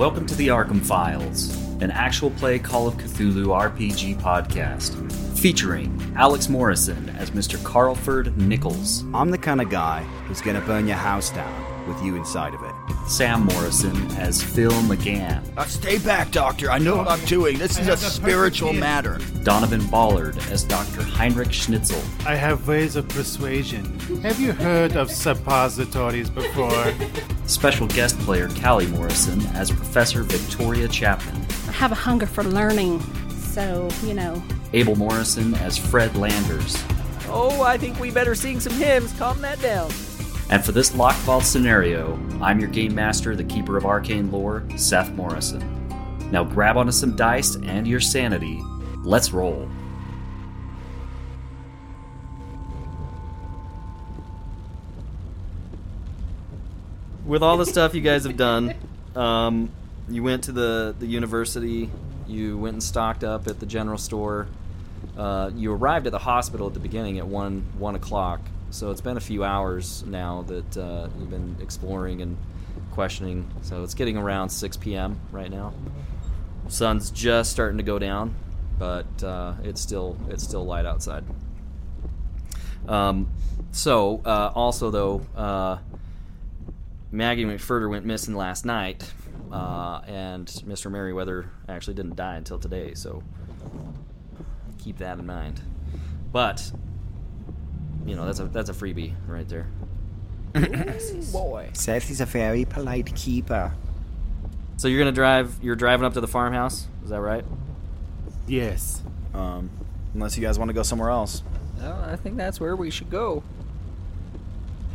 Welcome to the Arkham Files, an actual play Call of Cthulhu RPG podcast, featuring Alex Morrison as Mr. Carlford Nichols, I'm the kind of guy who's gonna burn your house down with you inside of it. Sam Morrison as Phil McGann, Uh, stay back, Doctor. I know what I'm doing. This is a spiritual matter. Donovan Ballard as Dr. Heinrich Schnitzel, I have ways of persuasion. Have you heard of suppositories before? special guest player Callie Morrison as Professor Victoria Chapman, I have a hunger for learning. So, you know, Abel Morrison as Fred Landers, Oh, I think we better sing some hymns. Calm that down. And for this Lockvault scenario, I'm your game master, the keeper of arcane lore, Seth Morrison. Now grab onto some dice and your sanity. Let's roll. with all the stuff you guys have done, um, you went to the, the university, you went and stocked up at the general store. Uh, you arrived at the hospital at the beginning at one one o'clock. So it's been a few hours now that uh, you've been exploring and questioning. So it's getting around 6 p.m. right now. Sun's just starting to go down, but uh, it's still it's still light outside. Um, so uh, also though. Uh, Maggie McFurter went missing last night, uh, and Mr. Merriweather actually didn't die until today, so keep that in mind. But you know that's a that's a freebie right there. Boy. Seth is a very polite keeper. So you're gonna drive. You're driving up to the farmhouse. Is that right? yes. Um, unless you guys want to go somewhere else. Well, I think that's where we should go.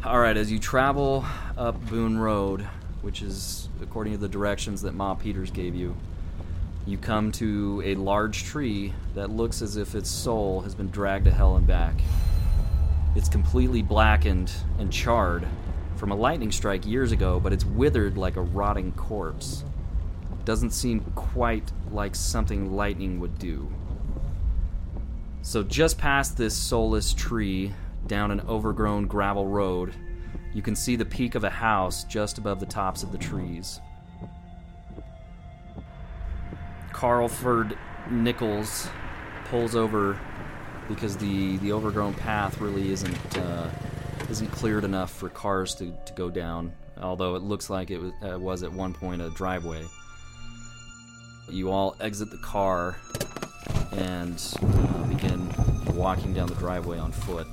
All right. As you travel up Boone Road, which is according to the directions that Ma Peters gave you, you come to a large tree that looks as if its soul has been dragged to hell and back. It's completely blackened and charred from a lightning strike years ago, but it's withered like a rotting corpse. Doesn't seem quite like something lightning would do. So, just past this soulless tree, down an overgrown gravel road, you can see the peak of a house just above the tops of the trees. Carlford Nichols pulls over because the, the overgrown path really isn't uh, isn't cleared enough for cars to, to go down. Although it looks like it was, uh, was at one point a driveway. You all exit the car and uh, begin walking down the driveway on foot.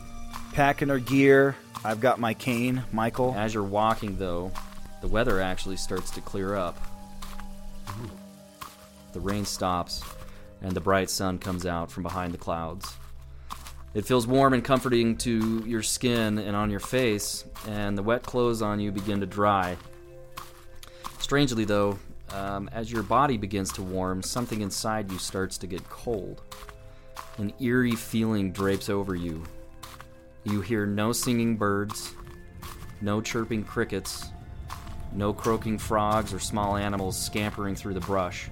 Packing our gear. I've got my cane, Michael. As you're walking, though, the weather actually starts to clear up. The rain stops, and the bright sun comes out from behind the clouds. It feels warm and comforting to your skin and on your face, and the wet clothes on you begin to dry. Strangely, though, um, as your body begins to warm, something inside you starts to get cold. An eerie feeling drapes over you. You hear no singing birds, no chirping crickets, no croaking frogs or small animals scampering through the brush.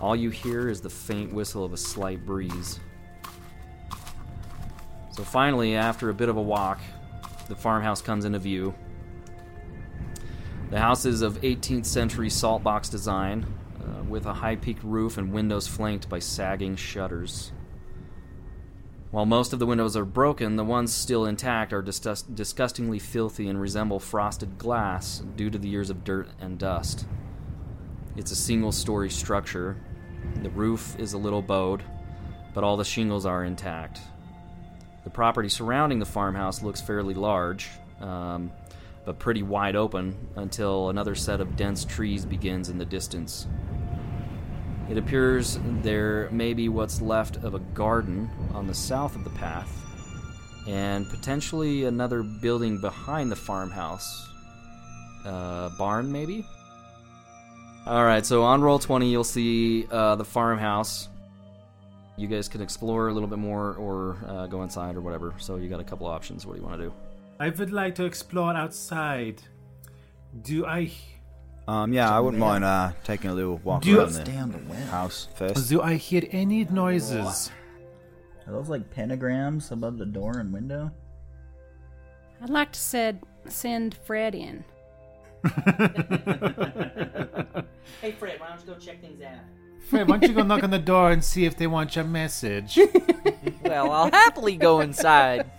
All you hear is the faint whistle of a slight breeze. So finally, after a bit of a walk, the farmhouse comes into view. The house is of 18th century salt box design, uh, with a high peaked roof and windows flanked by sagging shutters. While most of the windows are broken, the ones still intact are disgust- disgustingly filthy and resemble frosted glass due to the years of dirt and dust. It's a single story structure. The roof is a little bowed, but all the shingles are intact. The property surrounding the farmhouse looks fairly large, um, but pretty wide open until another set of dense trees begins in the distance. It appears there may be what's left of a garden on the south of the path, and potentially another building behind the farmhouse. Uh, barn, maybe? Alright, so on roll 20, you'll see uh, the farmhouse. You guys can explore a little bit more or uh, go inside or whatever. So you got a couple options. What do you want to do? I would like to explore outside. Do I Um, yeah, I wouldn't mind uh, taking a little walk Do you- around the the house first. do I hear any noises? Are those like pentagrams above the door and window? I'd like to said send Fred in. Hey, Fred, why don't you go check things out? Fred, why don't you go knock on the door and see if they want your message? Well, I'll happily go inside.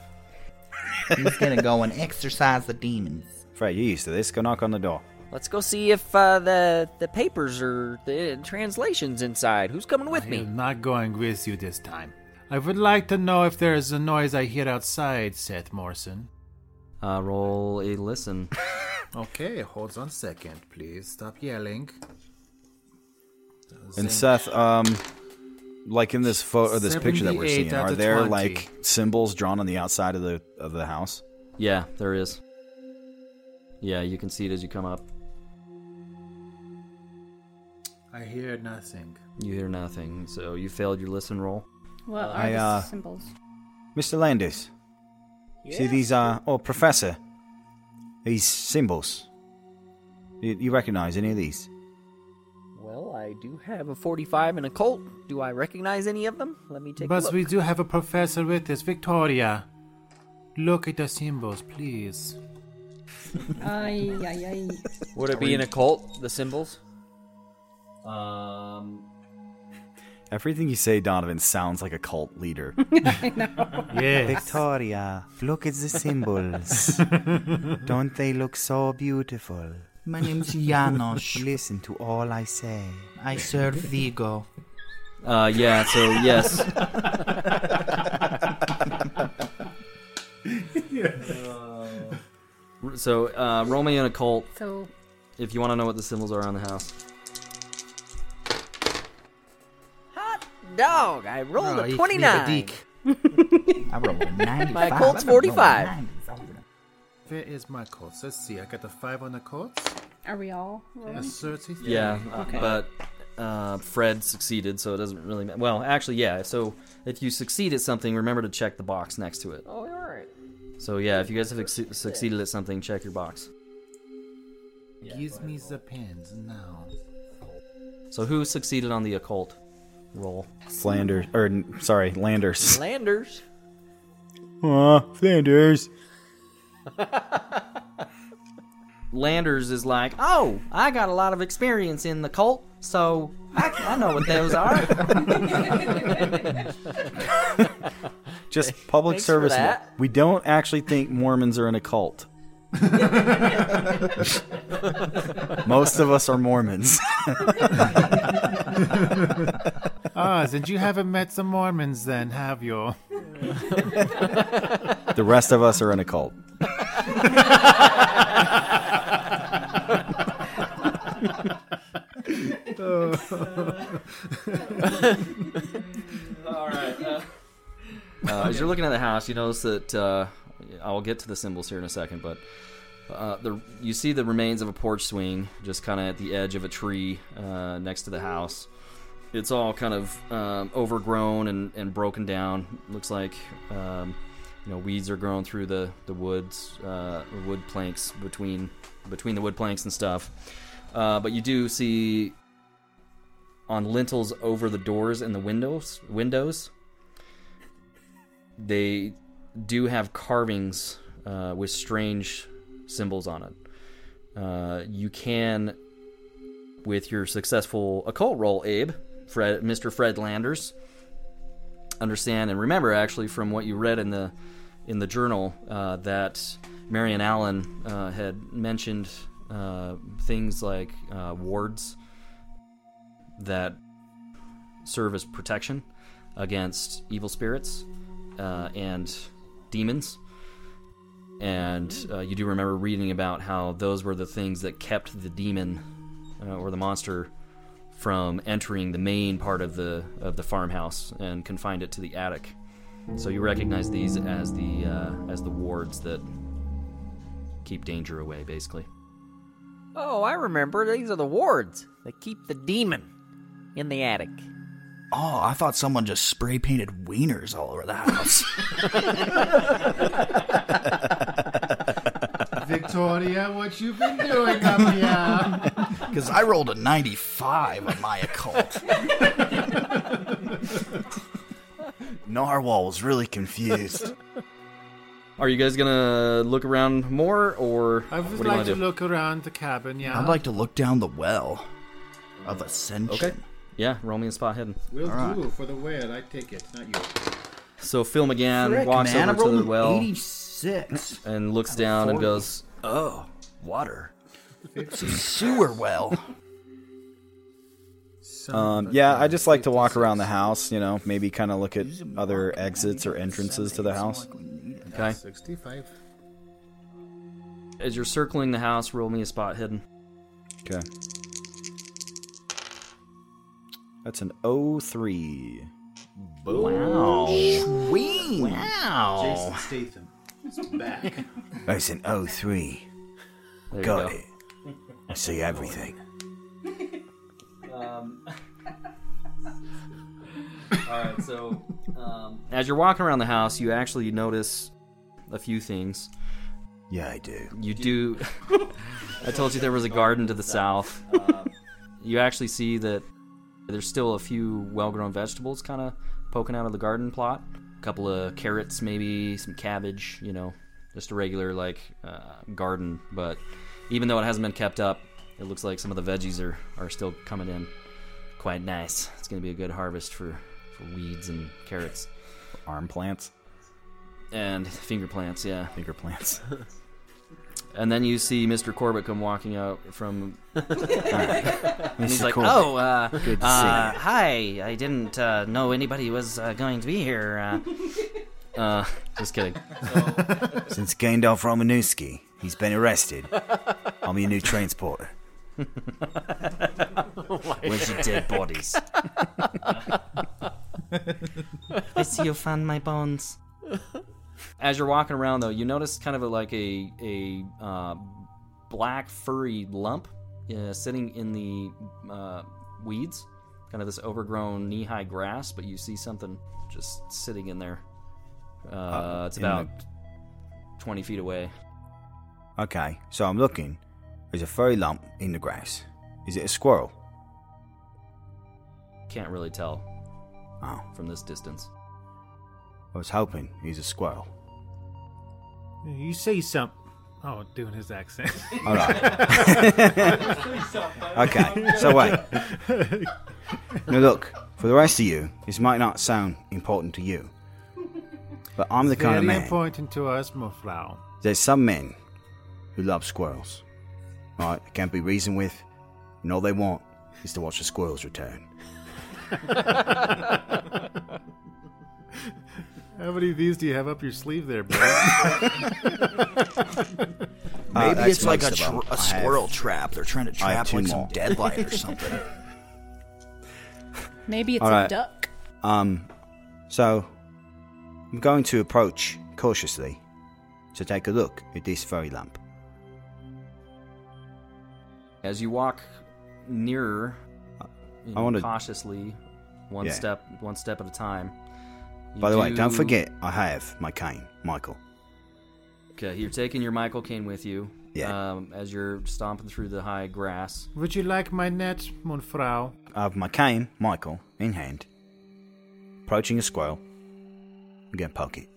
He's gonna go and exorcise the demons. Fred, you used to this. Go knock on the door. Let's go see if uh, the the papers or the translations inside. Who's coming with me? I me? am not going with you this time. I would like to know if there is a noise I hear outside, Seth Morrison. Uh, roll a listen. Okay, hold on a second, please. Stop yelling. And Seth, um, like in this photo, or this picture that we're 78 seeing, out are of there 20. like symbols drawn on the outside of the of the house? Yeah, there is. Yeah, you can see it as you come up. I hear nothing. You hear nothing, so you failed your listen roll. What are I, the uh, symbols? Mr. Landers, see these? Uh, oh, Professor, these symbols. You, you recognize any of these? Well, I do have a 45 and a Colt. Do I recognize any of them? Let me take a But we do have a professor with us, Victoria. Look at the symbols, please. Ay, ay, ay. Would it be in a cult, the symbols? Um, Everything you say, Donovan, sounds like a cult leader. I know. Yes. Victoria, look at the symbols. Don't they look so beautiful? My name's Janos. Listen to all I say. I serve Vigo. uh, yeah, so yes. so, uh, roll me in a cult So, if you want to know what the symbols are on the house. Hot dog! I rolled Oh, a 29. liebe. I rolled a 95. My Colt's I've been 45. 90s over there. Where is my coats? Let's see. I got the five on the coats. are we all rolling? A 30. Yeah, uh, but uh, Fred succeeded, so it doesn't really matter. Well, actually, yeah. So if you succeed at something, remember to check the box next to it. Oh, alright. So yeah, if you guys have ex- succeeded at something, check your box. Give me the pens now. So who succeeded on the occult roll? Flanders, or n- sorry, Landers. Landers. Aw, Flanders. Landers is like, oh, I got a lot of experience in the cult, so I, I know what those are. Just public Thanks for service. that. We don't actually think Mormons are in a cult. Most of us are Mormons. Ah, then you haven't met some Mormons then, have you? the rest of us are in a cult. All right. Uh, as you're looking at the house, you notice that uh, I'll get to the symbols here in a second, but Uh, the you see the remains of a porch swing just kind of at the edge of a tree uh, next to the house. It's all kind of um, overgrown and, and broken down. Looks like um, you know weeds are growing through the the woods, uh, wood planks between between the wood planks and stuff. Uh, but you do see on lintels over the doors and the windows windows they do have carvings uh, with strange symbols on it. Uh, you can, with your successful occult roll, Abe, Fred, Mr. Fred Landers, understand and remember actually from what you read in the in the journal uh, that Marion Allen uh, had mentioned uh, things like uh, wards that serve as protection against evil spirits uh, and demons. And you do remember reading about how those were the things that kept the demon or the monster from entering the main part of the of the farmhouse and confined it to the attic. So you recognize these as the uh, as the wards that keep danger away, basically. Oh, I remember. These are the wards that keep the demon in the attic. Oh, I thought someone just spray painted wieners all over the house. Victoria, what you been doing up here? Because I rolled a 95 on my occult. Narwhal was really confused. Are you guys gonna look around more, or I what would do you like want to to do? look around the cabin, yeah. I'd like to look down the well of ascension. Okay. Yeah, roll me a spot hidden. Will All right. do for the whale. I take it, not you. So Phil McGann Frick, walks man, I over to rolled the an well 86. and looks down and 40. goes, Oh, water. It's a sewer well. Um, yeah, I just like to walk around the house, you know, maybe kind of look at other exits or entrances to the house. Okay. 65. As you're circling the house, roll me a spot hidden. Okay. That's an 03. Wow. Wing. Wow. Statham is back. That's an 03. There Got go. it. I see everything. Um, all right, so um, as you're walking around the house, you actually notice a few things. Yeah, I do. You do. I told you there was a garden to the south. You actually see that there's still a few well-grown vegetables kind of poking out of the garden plot. A couple of carrots, maybe some cabbage. You know, just a regular like uh, garden. But even though it hasn't been kept up, it looks like some of the veggies are are still coming in. Quite nice. It's going to be a good harvest for for weeds and carrots Arm plants, and finger plants. Yeah. finger plants. And then you see Mr. Corbett come walking out from. and he's like, Corbett. "Oh, uh, Good to uh, see you." hi! I didn't uh, know anybody was uh, going to be here." Uh, uh, just kidding. Since Gandalf Romanowski, he's been arrested. I'm your new transporter. Where's your dead bodies? I see you found my bones. As you're walking around, though, you notice kind of a, like a a uh, black furry lump uh, sitting in the uh, weeds, kind of this overgrown knee-high grass. But you see something just sitting in there. Uh, Uh, it's in about twenty feet away. Okay, so I'm looking. There's a furry lump in the grass. Is it a squirrel? Can't really tell Oh, from this distance. I was hoping he's a squirrel. You say something. Oh, doing his accent. All right. okay, so wait. Now look, for the rest of you, this might not sound important to you, but I'm the kind of Very man. important to us, Moflau. There's some men who love squirrels. Right? They can't be reasoned with, and all they want is to watch the squirrels return. How many of these do you have up your sleeve there, bro? Maybe that's it's like a, most of them. tr- a I have- squirrel trap. They're trying to trap two like some more. deadlight or something. Maybe it's All a duck. Um, so I'm going to approach cautiously to take a look at this furry lamp. As you walk nearer, you I know, wanna- cautiously, one Yeah. step, one step at a time. you By the way, don't forget I have my cane, Michael. Okay, you're taking your Michael cane with you. Yeah. Um, as you're stomping through the high grass. Would you like my net, mon frau? I have my cane, Michael, in hand, approaching a squirrel. I'm gonna poke it.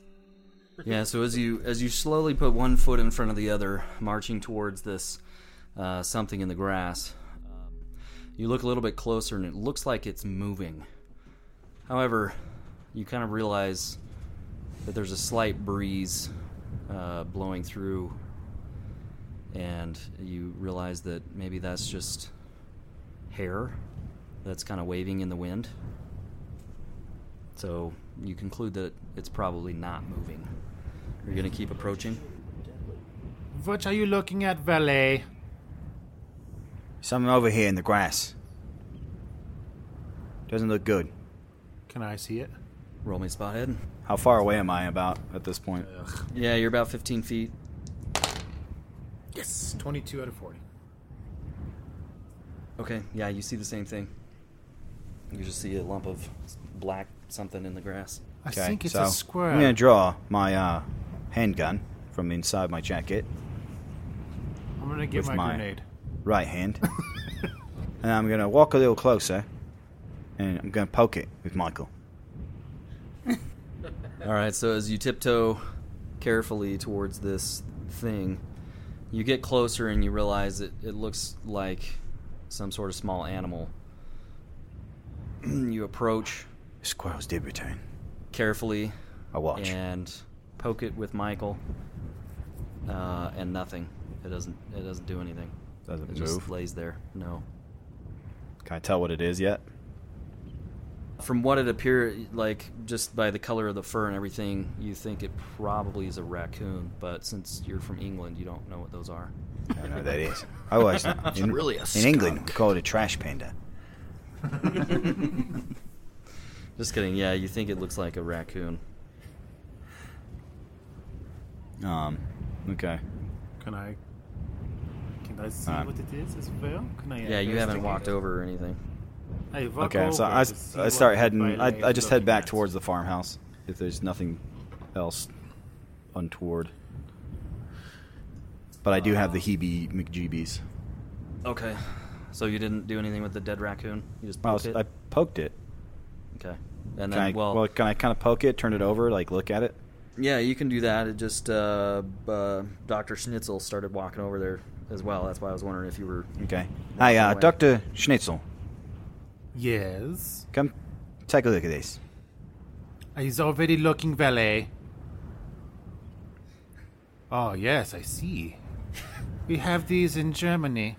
Yeah. So as you as you slowly put one foot in front of the other, marching towards this uh, something in the grass, um, you look a little bit closer, and it looks like it's moving. However, you kind of realize that there's a slight breeze uh, blowing through, and you realize that maybe that's just hair that's kind of waving in the wind. So you conclude that it's probably not moving. Are you going to keep approaching? What are you looking at, valet? Something over here in the grass. Doesn't look good. Can I see it? Roll me spot head. How far away am I about at this point? Yeah, you're about 15 feet. Yes, 22 out of 40. Okay, yeah, you see the same thing. You just see a lump of black something in the grass. I Okay, think it's so a squirrel. I'm gonna draw my uh, handgun from inside my jacket, I'm gonna get my, my- grenade. Right hand, and I'm gonna walk a little closer, and I'm gonna poke it with Michael. All right, so as you tiptoe carefully towards this thing, you get closer and you realize it, it looks like some sort of small animal. you approach Squirrels did return. carefully I watch. and poke it with Michael, uh, and nothing. It doesn't. It doesn't do anything. Doesn't it just lays there. No. Can I tell what it is yet? From what it appears like, just by the color of the fur and everything, you think it probably is a raccoon. But since you're from England, you don't know what those are. I don't know what that is. I always It's in, really a in England we call it a trash panda. Just kidding. Yeah, you think it looks like a raccoon. Um, okay. Can I? Can I see Alright. what it is as well? Can I? Yeah, you haven't walked over or anything. I walk Okay, so I, I start heading. I, I just head back at. towards the farmhouse if there's nothing else untoward. But I do have the Hebe McGeebies. Okay. So you didn't do anything with the dead raccoon? You just Well, poked it? I poked it. Okay. And Can then, I, well, well, can I kind of poke it, turn it over, like look at it? yeah, you can do that. It just, uh, uh, Dr. Schnitzel started walking over there as well. That's why I was wondering if you were. Okay. Hi, uh, away. Doctor Schnitzel. Yes. Come, take a look at this. He's already looking valet. Oh yes, I see. We have these in Germany.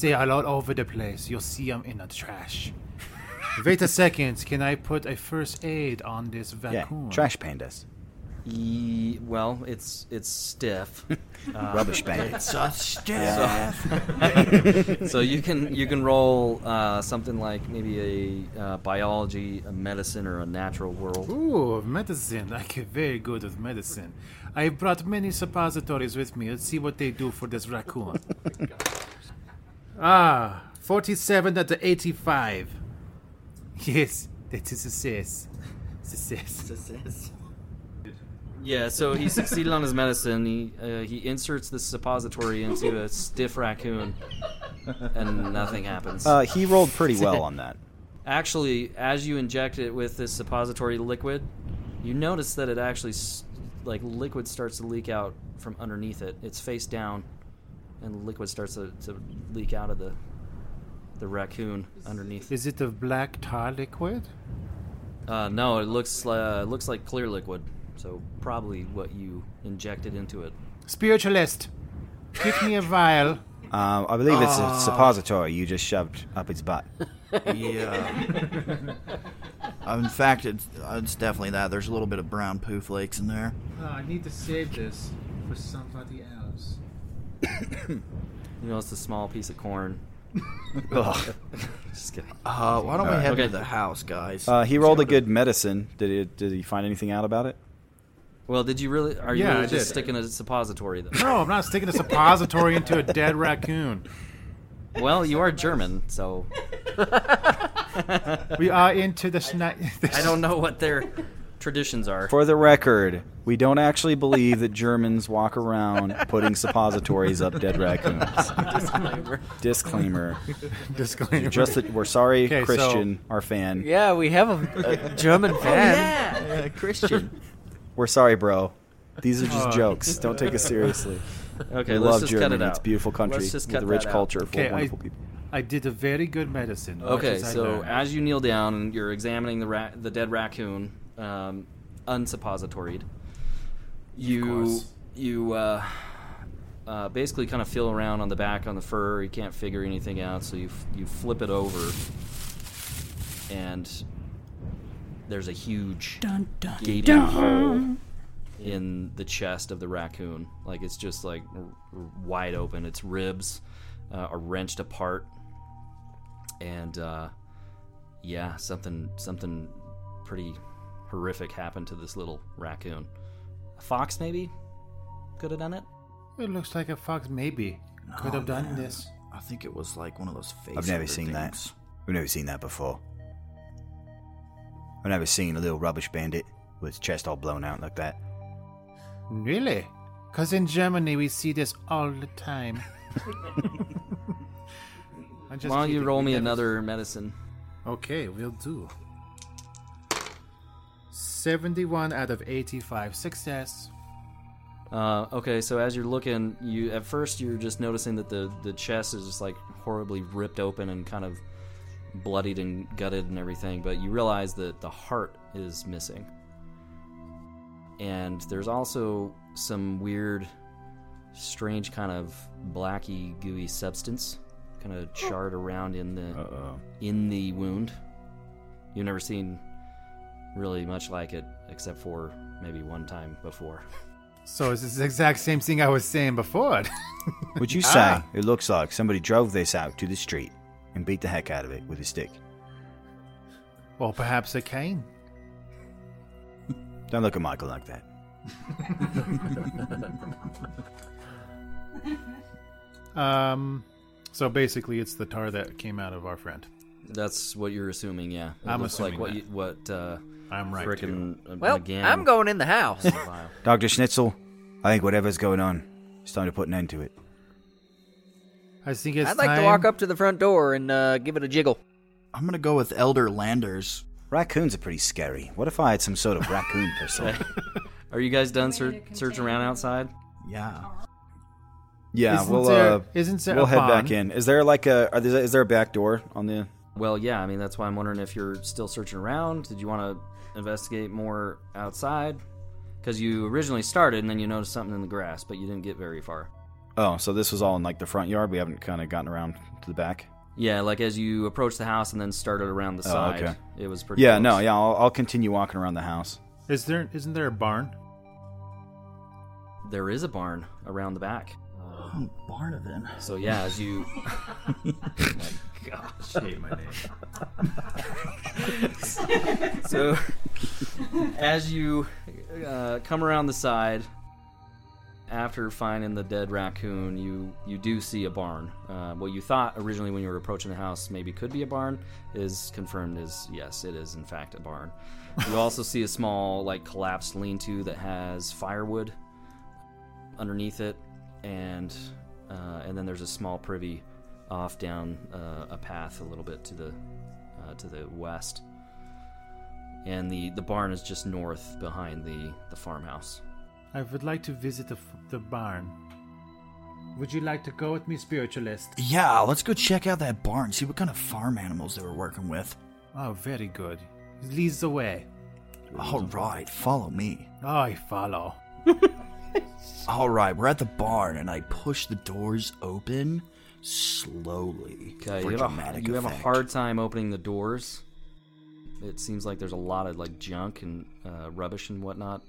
They are all over the place. You'll see them in the trash. Wait a second. Can I put a first aid on this Yeah, trash pandas, E- well, it's it's stiff. Uh, rubbish pandas. It's a stiff. so you can you can roll uh, something like maybe a uh, biology, a medicine, or a natural world. Ooh, medicine. I get very good with medicine. I brought many suppositories with me. Let's see what they do for this raccoon. ah, 47 out of 85. Yes, that is a success. success. Success. Yeah, so he succeeded on his medicine. He uh, he inserts the suppository into a stiff raccoon, and nothing happens. Uh, he rolled pretty well on that. Actually, as you inject it with this suppository liquid, you notice that it actually s- like liquid starts to leak out from underneath it. It's face down, and liquid starts to, to leak out of the the raccoon underneath. Is it a black tar liquid? Uh, no, it looks uh, it looks like clear liquid. So probably what you injected into it. Spiritualist, give me a vial. Um, I believe it's Ah. a suppository you just shoved up its butt. Yeah. Uh, in fact, it's, uh, it's definitely that. There's a little bit of brown poo flakes in there. Oh, I need to save this for somebody else. You know, it's a small piece of corn. Ugh. Just kidding. Uh, why don't we Alright. head Okay. to the house, guys? Uh, he rolled a good medicine. Did he? Did he find anything out about it? Well, did you really? Are you Yeah, really I just did. sticking a suppository though? No, I'm not sticking a suppository into a dead raccoon. Well, you are German, so We are into the schni- I don't know what their traditions are. For the record, we don't actually believe that Germans walk around putting suppositories up dead raccoons. Disclaimer. Disclaimer. Disclaimer. Just that we're sorry, Okay, so- Christian, our fan. Yeah, we have a, a German oh, fan. yeah, Christian. We're sorry, bro. These are just Oh. jokes. Don't take us seriously. Okay, we let's love just Germany. cut it out. It's a beautiful country Let's just with a rich that out. culture full Okay, of I, wonderful people. I did a very good medicine. What Okay, did I so learn? as you kneel down and you're examining the ra- the dead raccoon, um, unsuppositoried, you course. you uh, uh, basically kind of feel around on the back on the fur. You can't figure anything out, so you f- you flip it over, and there's a huge Dun, dun, gaping dun. hole in the chest of the raccoon. Like it's just like r- r- wide open. Its ribs uh, are wrenched apart, and uh, yeah, something something pretty horrific happened to this little raccoon. A fox maybe could have done it. It looks like a fox maybe could have done this. I think it was like one of those face. I've never seen that. We've never seen that before. I've never seen a little rubbish bandit with its chest all blown out like that. Really? Because in Germany we see this all the time. I'm just Why don't you roll me never- another medicine? Okay, we'll do. 71 out of 85. Success. Uh, okay, so as you're looking, you at first you're just noticing that the the chest is just like horribly ripped open and kind of bloodied and gutted and everything, but you realize that the heart is missing. And there's also some weird, strange kind of blacky, gooey substance, kind of charred around in the Uh-oh. in the wound. You've never seen really much like it, except for maybe one time before. So it's the exact same thing I was saying before. Would you say Ah. it looks like somebody drove this out to the street and beat the heck out of it with a stick? or perhaps a cane. Don't look at Michael like that. Um, so basically, it's the tar that came out of our friend. That's what you're assuming, yeah. It I'm looks like assuming what that. you, what uh, I'm right, frickin' uh, Well, McGann- I'm going in the house. Dr. Schnitzel, I think whatever's going on, it's time to put an end to it. I think it's I'd like to walk up to the front door and uh, give it a jiggle. I'm gonna go with Elder Landers. Raccoons are pretty scary. What if I had some sort of raccoon persona? Are you guys done ser- searching around outside? Yeah. Yeah, Isn't we'll there- uh, isn't there we'll a head back in. Is there like a are there, is there a back door on the? Well, yeah. I mean, that's why I'm wondering if you're still searching around. Did you want to investigate more outside? Because you originally started and then you noticed something in the grass, but you didn't get very far. Oh, so this was all in like the front yard. We haven't kind of gotten around to the back. Yeah, like as you approach the house and then started around the Oh, side, okay. it was pretty. Yeah, close. no, yeah. I'll, I'll continue walking around the house. Is there? Isn't there a barn? There is a barn around the back. Oh, Barnavin. So yeah, as you. oh my gosh. Hate my name. so as you uh, come around the side after finding the dead raccoon you you do see a barn. Uh, what you thought originally when you were approaching the house maybe could be a barn is confirmed as yes it is in fact a barn. You also see a small like collapsed lean-to that has firewood underneath it and uh, and then there's a small privy off down uh, a path a little bit to the uh, to the west. And the the barn is just north behind the the farmhouse. I would like to visit the, f- the barn. Would you like to go with me, spiritualist? Yeah, let's go check out that barn. See what kind of farm animals they were working with. Oh, very good. Leads the way. All right, follow me. I follow. All right, we're at the barn, and I push the doors open slowly Okay, for you have, a, you have a hard time opening the doors. It seems like there's a lot of like junk and uh, rubbish and whatnot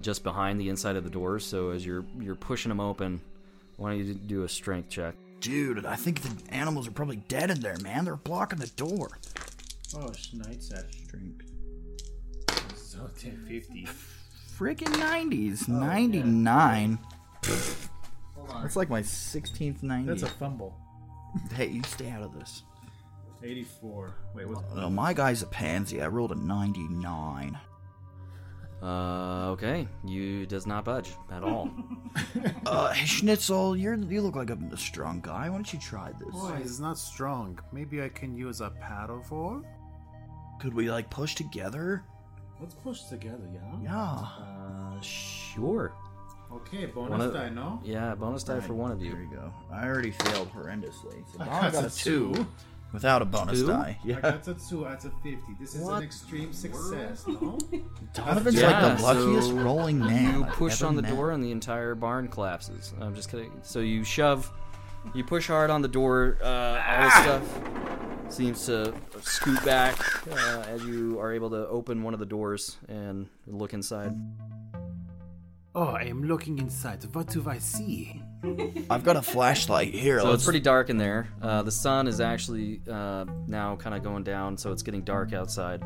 just behind the inside of the doors. So as you're you're pushing them open, why don't you do a strength check? Dude, I think the animals are probably dead in there, man. They're blocking the door. Oh, Schneid's at strength. So 1050. Freaking 90s. 99. That's like my 16th 90. That's a fumble. Hey, you stay out of this. 84. Wait, what's No, my guy's a pansy. I rolled a 99. Uh, okay. You does not budge at all. Uh, hey, Schnitzel, you're, you look like a, a strong guy. Why don't you try this? Boy, he's not strong. Maybe I can use a paddle for? Could we, like, push together? Let's push together, yeah? Yeah. Uh, sure. Okay, bonus of- die, no? Yeah, bonus die for one of you. There you go. I already failed horrendously. So I now I got got a a 2 two. Without a bonus Two? die. I Yeah. got a 2 out of 50. This is What? an extreme success, no? Donovan's Yeah, like the luckiest so rolling man. You I've push ever on the met. door and the entire barn collapses. I'm just kidding. So you shove, you push hard on the door. Uh, all the stuff seems to scoot back uh, as you are able to open one of the doors and look inside. Oh, I am looking inside. What do I see? I've got a flashlight here. So let's- it's pretty dark in there. Uh, the sun is actually uh, now kind of going down, so it's getting dark outside.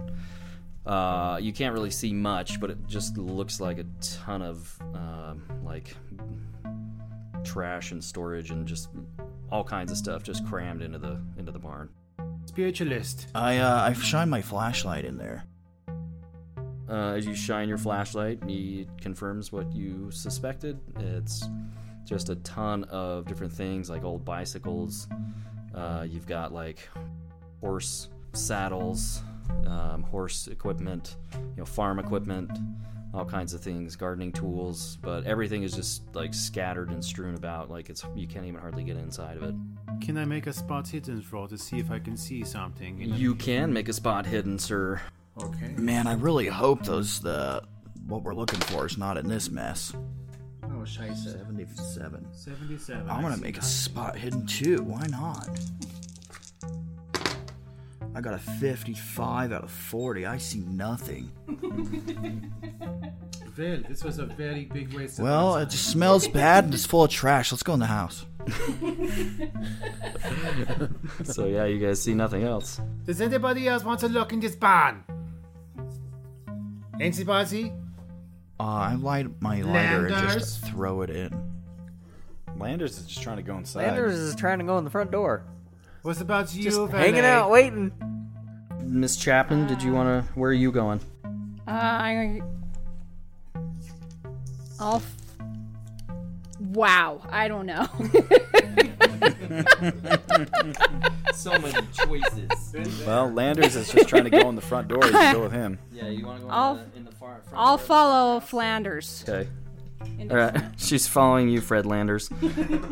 Uh, you can't really see much, but it just looks like a ton of um like trash and storage and just all kinds of stuff just crammed into the into the barn. Spiritualist. I uh, I've shined my flashlight in there. Uh, as you shine your flashlight, it confirms what you suspected. It's just a ton of different things, like old bicycles. Uh, you've got like horse saddles, um, horse equipment, you know, farm equipment, all kinds of things, gardening tools. But everything is just like scattered and strewn about, like it's you can't even hardly get inside of it. Can I make a spot hidden roll to see if I can see something? in- You can make a spot hidden, sir. Okay. Man, I really hope those the what we're looking for is not in this mess. Oh, scheiße. Seventy-seven. 77. I'm gonna make a spot hidden too. Why not? I got a 55 out of 40. I see nothing. Well, this was a very big waste of Well, it just smells bad and it's full of trash. Let's go in the house. So yeah, you guys see nothing else. Does anybody else want to look in this barn? Anybody? Uh, I light my lighter and Landers? just throw it in. Landers is just trying to go inside. Landers is trying to go in the front door. What about you, Just Valet? hanging out, waiting. Miss Chapman, did you want to? Where are you going? Uh, I. I'll. F- wow, I don't know. so many choices. Well, Landers is just trying to go in the front door. You can go with him. Yeah, you want to go I'll, in the, in the far, front I'll door? follow Flanders. Okay. All right. She's following you, Fred Landers.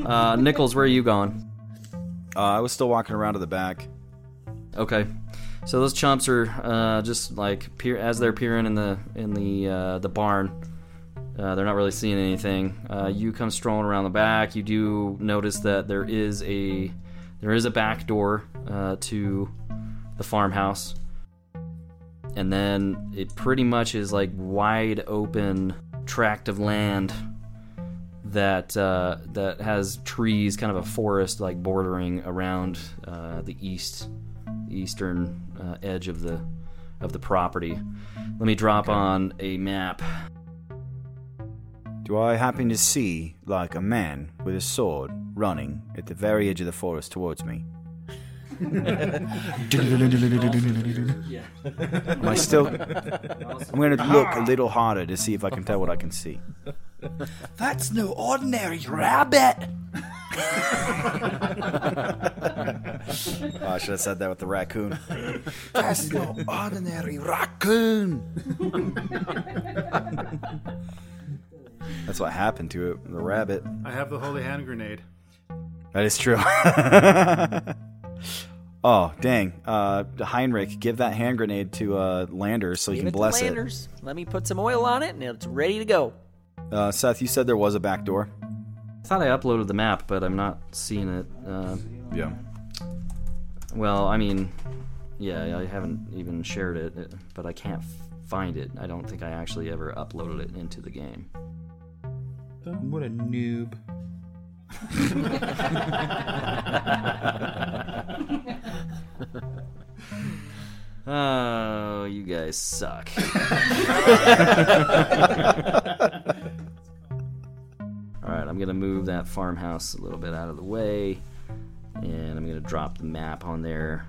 Uh, Nichols, where are you going? Uh, I was still walking around to the back. Okay. So those chumps are uh, just like peer as they're peering in the in the uh, the barn. Uh, they're not really seeing anything. Uh, you come strolling around the back. You do notice that there is a there is a back door uh, to the farmhouse, and then it pretty much is like wide open tract of land that uh, that has trees, kind of a forest like bordering around uh, the east eastern uh, edge of the of the property. Let me drop on a map. Do I happen to see, like, a man with a sword running at the very edge of the forest towards me? Am I still. I'm going to ah. look a little harder to see if I can tell what I can see. That's no ordinary rabbit. Oh, I should have said that with the raccoon. That's no ordinary raccoon. That's what happened to it, the rabbit. I have the holy hand grenade. That is true. oh, dang. Uh, Heinrich, give that hand grenade to uh, Landers so he Give can it to bless it. Landers. Let me put some oil on it, and it's ready to go. Uh, Seth, you said there was a back door. I thought I uploaded the map, but I'm not seeing it. Uh, Yeah. well, I mean, yeah, I haven't even shared it, uh, but I can't f- find it. I don't think I actually ever uploaded it into the game. What a noob. Oh, you guys suck. All right, I'm gonna move that farmhouse a little bit out of the way, And I'm gonna drop the map on there.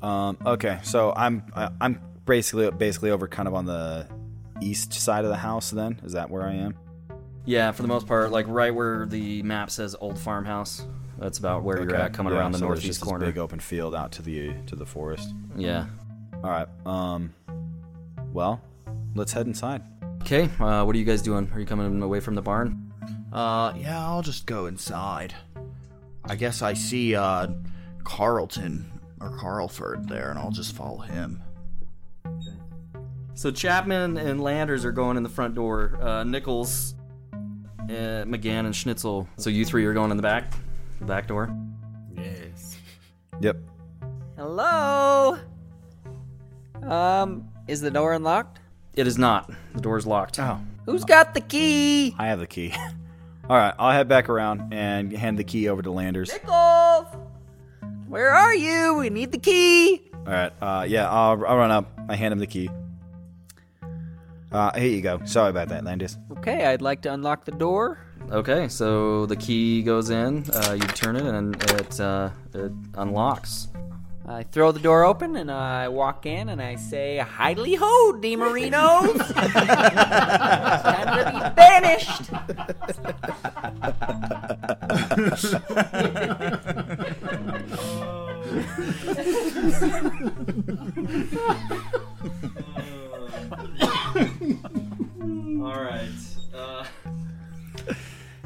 Um, okay, so I'm I- I'm basically basically over kind of on the east side of the house. Then is that where I am? Yeah, for the most part, like right where the map says old farmhouse. That's about where you're at, coming yeah, around the so there's northeast just this corner. big open field out to the to the forest. Yeah. All right. Um. Well, let's head inside. Okay, uh, what are you guys doing? Are you coming away from the barn? Uh, yeah, I'll just go inside. I guess I see, uh, Carlton or Carlford there, and I'll just follow him. So Chapman and Landers are going in the front door. Uh, Nichols, uh, McGann, and Schnitzel. So you three are going in the back, the back door. Yes. Yep. Hello? Um, is the door unlocked? It is not. The door's locked. Oh, Who's got the key? I have the key. All right, I'll head back around and hand the key over to Landers. Nichols! Where are you? We need the key. All right. Uh, yeah, I'll, I'll run up. I hand him the key. Uh, here you go. Sorry about that, Landers. Okay, I'd like to unlock the door. Okay, so the key goes in. Uh, you turn it, and it uh, it unlocks. I throw the door open and I walk in and I say, Hidely ho, DeMarinos! Time to be banished! All right. Uh,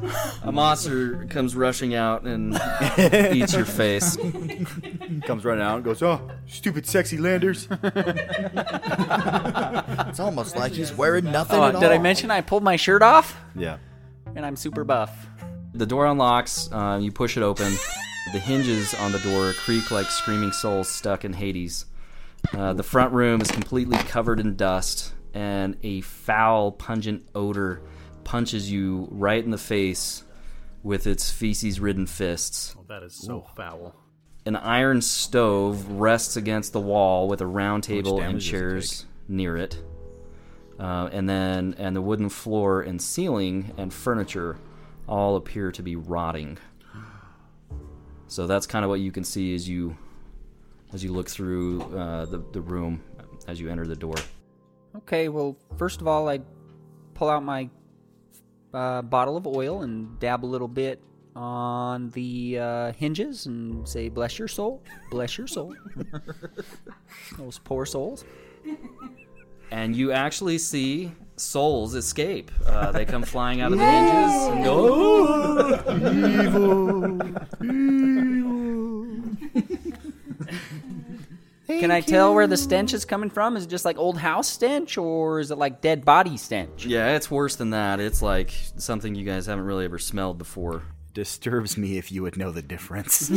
a monster comes rushing out and eats your face. Comes running out and goes, "Oh, stupid, sexy Landers." It's almost like he's wearing nothing Oh, at all. did I mention I pulled my shirt off? yeah. And I'm super buff. The door unlocks. Uh, you push it open. The hinges on the door creak like screaming souls stuck in Hades. Uh, the front room is completely covered in dust, and a foul, pungent odor punches you right in the face with its feces ridden fists. Oh, that is so foul. An iron stove rests against the wall with a round table and does it chairs near it. Uh, and then, and the wooden floor and ceiling and furniture all appear to be rotting. So that's kind of what you can see as you as you look through uh, the the room as you enter the door. Okay, well, first of all, I pull out my uh, bottle of oil and dab a little bit on the uh, hinges and say, "Bless your soul, bless your soul." Those poor souls. And you actually see souls escape. Uh, they come flying out of the hinges and go. Can I tell where the stench is coming from? Is it just like old house stench, or is it like dead body stench? Yeah, it's worse than that. It's like something you guys haven't really ever smelled before. Disturbs me if you would know the difference.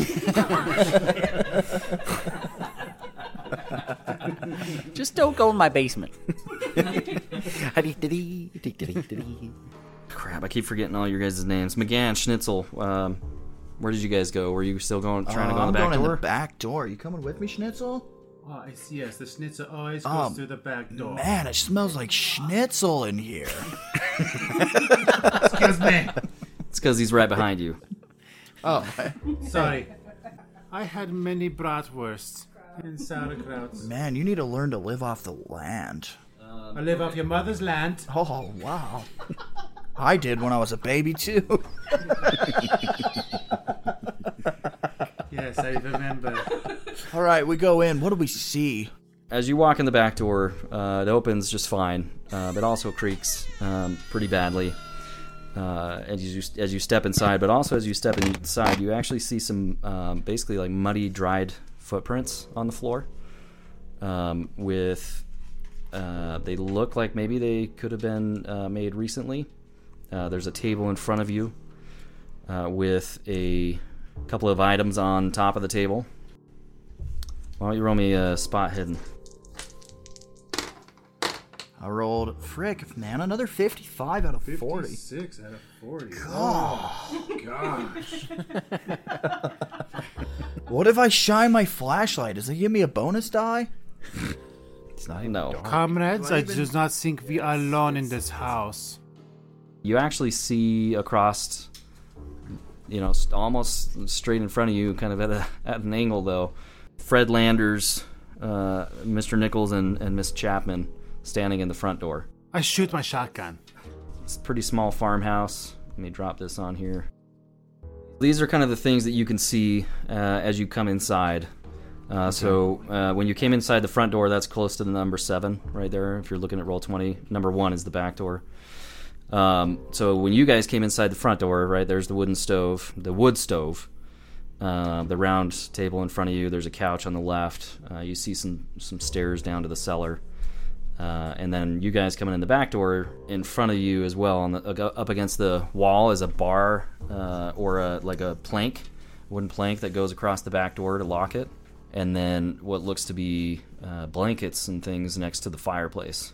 Just don't go in my basement. Crap, I keep forgetting all your guys' names. McGann, Schnitzel. Um, where did you guys go? Were you still going, trying to go Uh, in the I'm back going door? in the back door. You coming with me, Schnitzel? Oh, I see. Yes, the schnitzel always goes Um, through the back door. Man, it smells like schnitzel in here. Excuse me. It's because he's right behind you. Oh, Sorry. I had many bratwursts and sauerkrauts. man, you need to learn to live off the land. I live off your mother's land. Oh, wow. I did when I was a baby, too. Yes, I remember. All right, we go in. What do we see? As you walk in the back door, uh, it opens just fine, uh, but also creaks um, pretty badly. Uh, as you as you step inside, but also as you step inside, you actually see some um, basically like muddy, dried footprints on the floor. Um, with uh, they look like maybe they could have been uh, made recently. Uh, there's a table in front of you uh, with a couple of items on top of the table. Why don't you roll me a spot hidden? I rolled, frick, man, another 55 out of 40. Six out of forty. Oh gosh. What if I shine my flashlight? Does it give me a bonus die? it's not even No. Comrades, I do not think we are alone in this house. You actually see across you know, almost straight in front of you, kind of at a at an angle though. Fred Landers, uh, Mr. Nichols, and and Miss Chapman standing in the front door. I shoot my shotgun. It's a pretty small farmhouse. Let me drop this on here. These are kind of the things that you can see uh, as you come inside. Uh, So uh, when you came inside the front door, that's close to the number seven right there. If you're looking at roll twenty, number one is the back door. Um, so when you guys came inside the front door, right there's the wooden stove, the wood stove, uh, the round table in front of you. There's a couch on the left. Uh, you see some some stairs down to the cellar. Uh, and then you guys coming in the back door in front of you as well on the up against the wall is a bar uh, or a like a plank wooden plank that goes across the back door to lock it and then what looks to be uh, blankets and things next to the fireplace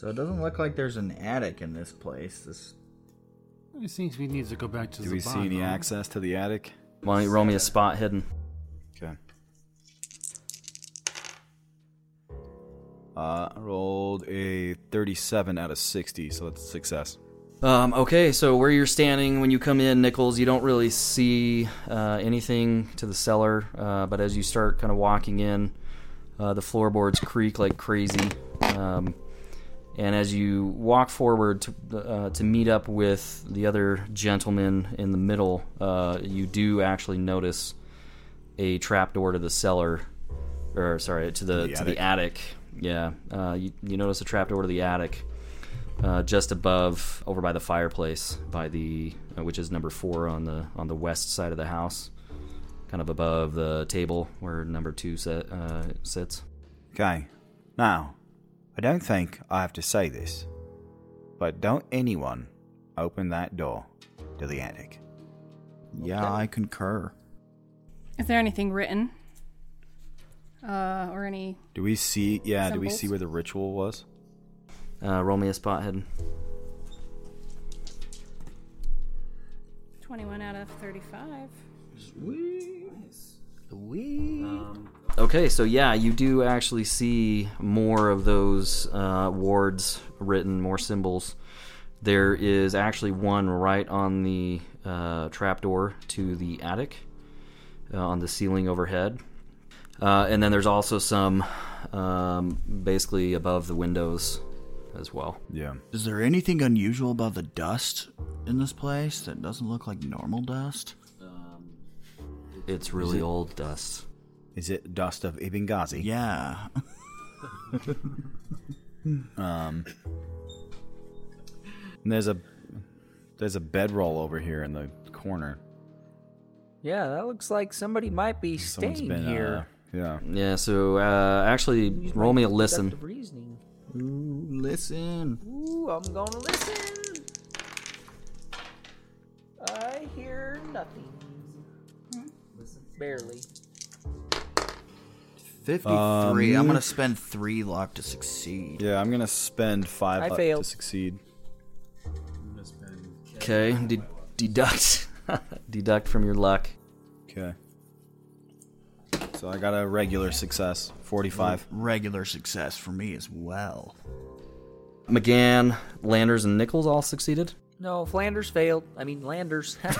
So it doesn't look like there's an attic in this place. This It seems we need to go back to the city. Do we see any access to the attic? why don't you roll me a spot hidden Okay. Uh, I rolled a 37 out of 60, so that's a success. Um, okay, so where you're standing when you come in, Nichols, you don't really see uh, anything to the cellar, uh, but as you start kind of walking in, uh, the floorboards creak like crazy. Um, and as you walk forward to, uh, to meet up with the other gentleman in the middle, uh, you do actually notice a trapdoor to the cellar, or sorry, to the The to the attic. Yeah, uh, you, you notice a trapdoor to the attic uh, just above, over by the fireplace, by the uh, which is number four on the on the west side of the house, kind of above the table where number two set, uh, sits. Okay. Now, I don't think I have to say this, but don't anyone open that door to the attic. Yeah, I concur. Is there anything written? Uh, or any? Do we see? Yeah. Do we Symbols? see where the ritual was? Uh, roll me a spot hidden. Twenty-one out of thirty-five. Okay, so yeah, you do actually see more of those uh, wards written, more symbols. There is actually one right on the uh, trapdoor to the attic, uh, on the ceiling overhead. Uh, and then there's also some um, basically above the windows as well. Yeah. Is there anything unusual about the dust in this place that doesn't look like normal dust? It's really old dust. Is it dust of Ibn Ghazi? Yeah. Um. and there's a there's a bedroll over here in the corner. Yeah, that looks like somebody might be Someone's staying been here. Uh, yeah. Yeah, so uh, actually, Use roll me a listen. Reasoning. Ooh, listen. Ooh, I'm gonna listen. I hear nothing. Barely. 53. Um, I'm going to spend three luck to succeed. Yeah, I'm gonna spend five I luck failed. to succeed. Okay, de- deduct. deduct from your luck. Okay. So I got a regular success, forty-five. Regular success for me as well. McGann, Landers, and Nichols all succeeded. No, Flanders failed. I mean, Landers. So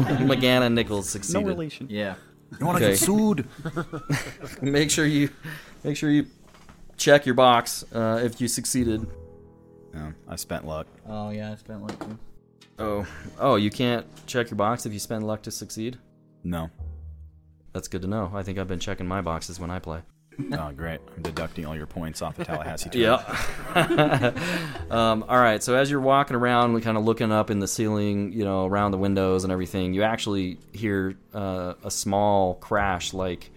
McGann and Nichols succeeded. No relation. Yeah. You want to Okay. get sued? make sure you make sure you check your box uh, if you succeeded. Yeah, I spent luck. Oh, yeah, I spent luck too. Oh, oh, you can't check your box if you spend luck to succeed. No. That's good to know. I think I've been checking my boxes when I play. Oh, great! I'm deducting all your points off the Tallahassee. Turn. Yeah. um, all right. So as you're walking around, we kind of looking up in the ceiling, you know, around the windows and everything, you actually hear uh, a small crash, like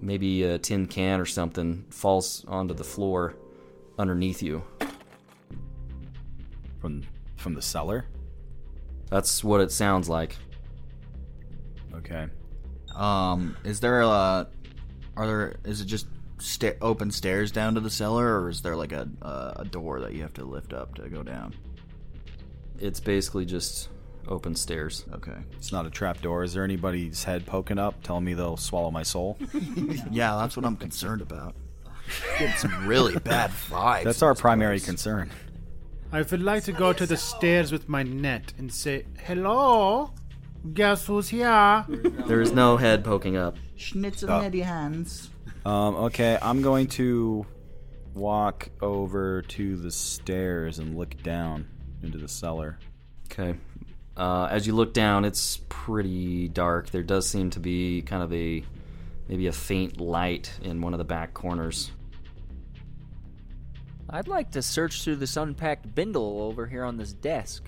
maybe a tin can or something falls onto the floor underneath you. From from the cellar. That's what it sounds like. Okay. Um, is there a? Are there? Is it just sta- open stairs down to the cellar, or is there like a a a door that you have to lift up to go down? It's basically just open stairs. Okay. It's not a trap door. Is there anybody's head poking up, telling me they'll swallow my soul? yeah, that's what I'm concerned about. Getting some really bad vibes. That's our primary concern. I would like to go to the stairs with my net and say, "Hello, guess who's here?" There is no head poking up. Schnitzel uh, Oh. Netty hands. Um, okay, I'm going to walk over to the stairs and look down into the cellar. Okay. Uh, as you look down, it's pretty dark. There does seem to be kind of a maybe a faint light in one of the back corners. I'd like to search through this unpacked bindle over here on this desk.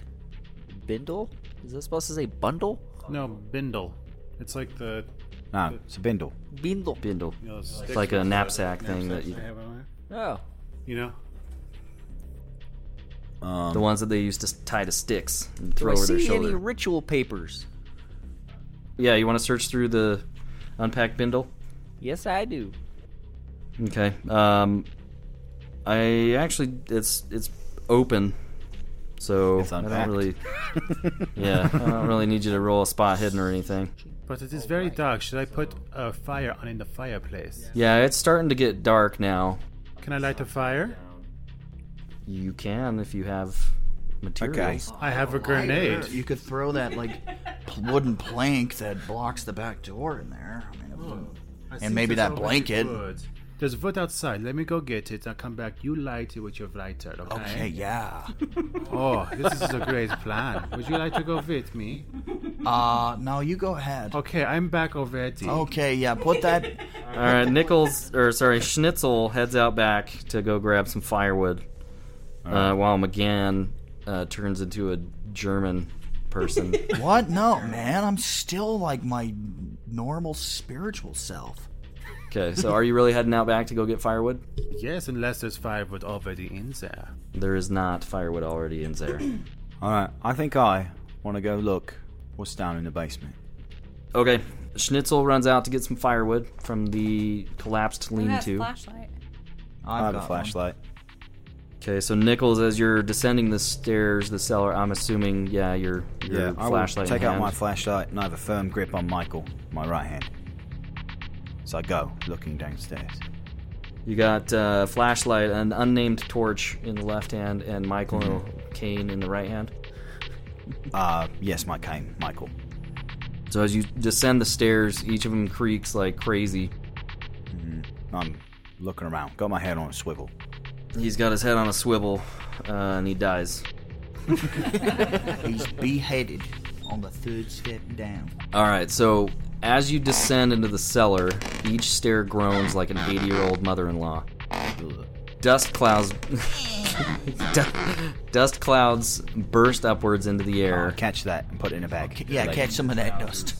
Bindle? Is that supposed to say bundle? No, bindle. It's like the Nah, it's a bindle. Bindle. Bindle. you know, It's like a with knapsack thing that you, have on there. Oh. You know. Um, the ones that they used to tie to sticks and Do throw I over their see shoulder. any ritual papers? Yeah, you want to search through the unpacked bindle? Yes, I do. Okay. Um, I actually it's it's open, so It's I don't really. yeah, I don't really need you to roll a spot hidden or anything. But it is oh very dark. Should I put a fire on in the fireplace? Yeah, it's starting to get dark now. Can I light a fire? You can if you have materials. I have a grenade. You could throw that like pl- wooden plank that blocks the back door in there. I mean, it wouldn't- I and maybe there's that already blanket. wood. There's wood outside. Let me go get it. I'll come back. You light it with your lighter, okay? Okay, yeah. Oh, this is a great plan. Would you like to go with me? Uh, no, you go ahead. Okay, I'm back already. Okay, yeah, put that. All right, Nichols or sorry, Schnitzel heads out back to go grab some firewood, uh, while McGann uh, turns into a German person. What? No, man. I'm still like my normal spiritual self. Okay, so are you really heading out back to go get firewood? Yes, unless there's firewood already in there. There is not firewood already in there. All right, I think I want to go look what's down in the basement. Okay, Schnitzel runs out to get some firewood from the collapsed lean-to. flashlight? I have a got flashlight. Okay, so Nichols, as you're descending the stairs, the cellar, I'm assuming, yeah, your your Yeah, I will flashlight. in take out hand. my flashlight and I have a firm grip on Michael, my right hand. So I go looking downstairs. You got uh, flashlight, an unnamed torch in the left hand, and Michael Mm-hmm. cane in the right hand. Uh, yes, my cane, Michael. So as you descend the stairs, each of them creaks like crazy. I'm looking around. Got my head on a swivel. He's got his head on a swivel, uh, and he dies. He's beheaded on the third step down. All right, so as you descend into the cellar, each stair groans like an 80-year-old mother-in-law. Dust clouds, dust clouds burst upwards into the air. I'll catch that and put it in a bag. Yeah, Like- catch some of that dust.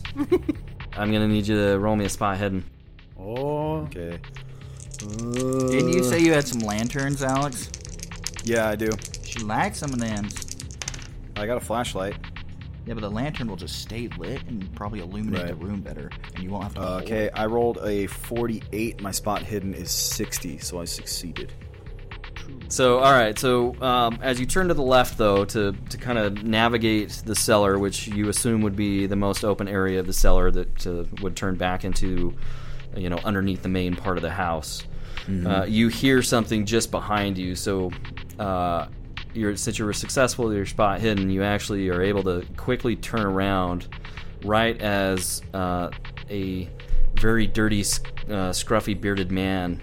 I'm gonna need you to roll me a spot hidden. Oh, Okay. Didn't you say you had some lanterns, Alex? Yeah, I do. She light some of them. I got a flashlight. Yeah, but the lantern will just stay lit and probably illuminate the room better, and you won't have to. Uh, hold okay. I rolled a 48. My spot hidden is 60, so I succeeded. So, all right. So, um, as you turn to the left, though, to to kind of navigate the cellar, which you assume would be the most open area of the cellar that uh, would turn back into, you know, underneath the main part of the house, uh, you hear something just behind you. So, uh, you're since you were successful with your spot hidden, you actually are able to quickly turn around, right as uh, a very dirty, uh, scruffy, bearded man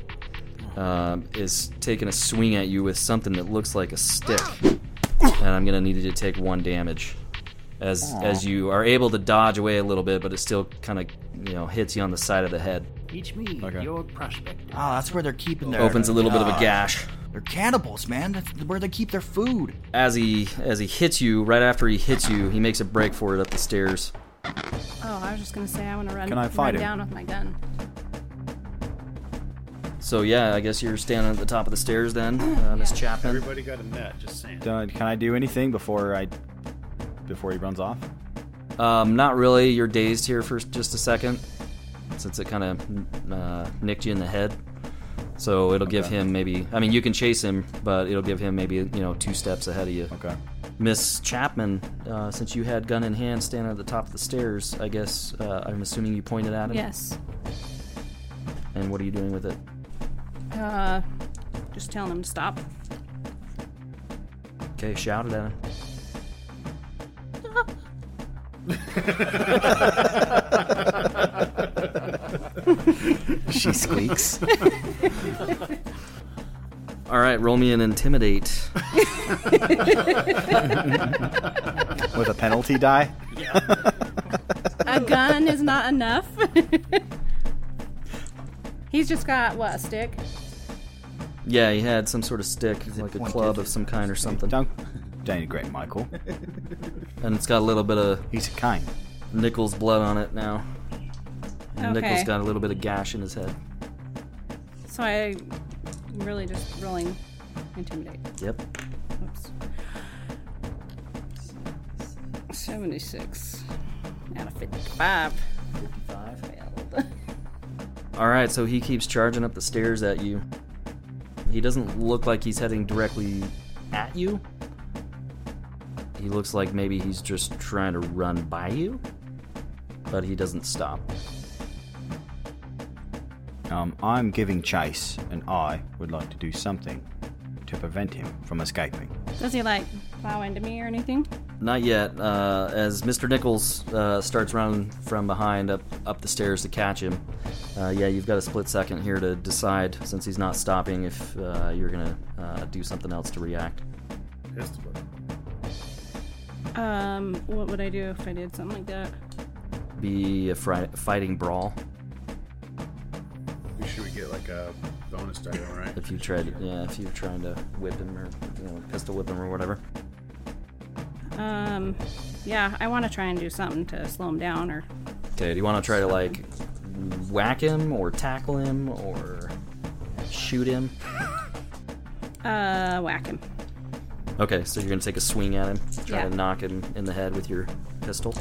um, is taking a swing at you with something that looks like a stick, and I'm gonna need you to take one damage, as Aw. as you are able to dodge away a little bit, but it still kind of you know hits you on the side of the head. Teach me Okay. your perspective. Oh, that's where they're keeping their. Opens a little bit of a Ah, gash. They're cannibals, man. That's where they keep their food. As he as he hits you, right after he hits you, he makes a break for it up the stairs. Oh, I was just gonna say I want to run, Can I fight run him? down with my gun. So yeah, I guess you're standing at the top of the stairs then, uh, Miss Chapman. Everybody got a net, just saying. Uh, can I do anything before I before he runs off? Um, not really. You're dazed here for just a second, since it kind of uh, nicked you in the head. So it'll give Okay. him maybe. I mean, you can chase him, but it'll give him maybe you know two steps ahead of you. Okay. Miss Chapman, uh, since you had gun in hand, standing at the top of the stairs, I guess uh, I'm assuming you pointed at him. Yes. And what are you doing with it? Uh, just telling him to stop. Okay, shouted it at him. She squeaks. All right, roll me an intimidate. With a penalty die? a gun is not enough. He's just got what a stick. Yeah, he had some sort of stick, like a club of some kind or something. Don't denigrate Michael. And it's got a little bit of. He's kind. Nichols blood on it now. And Nichols Okay. got a little bit of gash in his head. So I really just rolling intimidate. Yep. Oops. Seventy-six out of fifty-five. Fifty-five. Failed. All right, so he keeps charging up the stairs at you. He doesn't look like he's heading directly at you. He looks like maybe he's just trying to run by you, but he doesn't stop. Um, I'm giving chase, and I would like to do something to prevent him from escaping. Does he like plow into me or anything? Not yet. Uh, as Mr. Nichols uh, starts running from behind up up the stairs to catch him, uh, yeah, you've got a split second here to decide, since he's not stopping, if uh, you're gonna uh, do something else to react. Um, what would I do if I did something like that? Be a fri- fighting brawl. Should we get like a bonus die, right? If you tried, yeah, if you're trying to whip him or you know, pistol whip him or whatever. Um, yeah, I want to try and do something to slow him down or Okay, do you want to try to like whack him or tackle him or shoot him? uh whack him. Okay, so you're gonna take a swing at him, try Yeah. to knock him in the head with your pistol.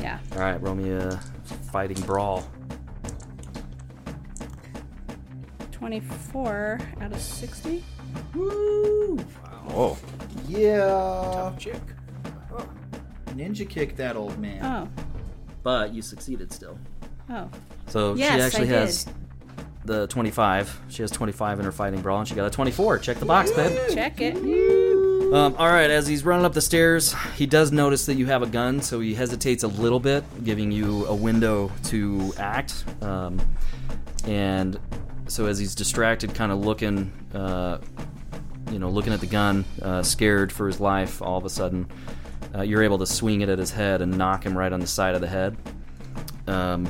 Yeah. All right, roll me a fighting brawl. Twenty-four out of sixty. Woo! Whoa. Yeah. chick. Ninja kick that old man. Oh. But you succeeded still. Oh. So Yes, she I actually did. has the 25. She has 25 in her fighting brawl, and she got a 24. Check the box, babe. Check it. Um, all right, as he's running up the stairs, he does notice that you have a gun, so he hesitates a little bit, giving you a window to act. Um, and so as he's distracted, kind of looking, uh, you know, looking at the gun, uh, scared for his life, all of a sudden, uh, you're able to swing it at his head and knock him right on the side of the head. Um,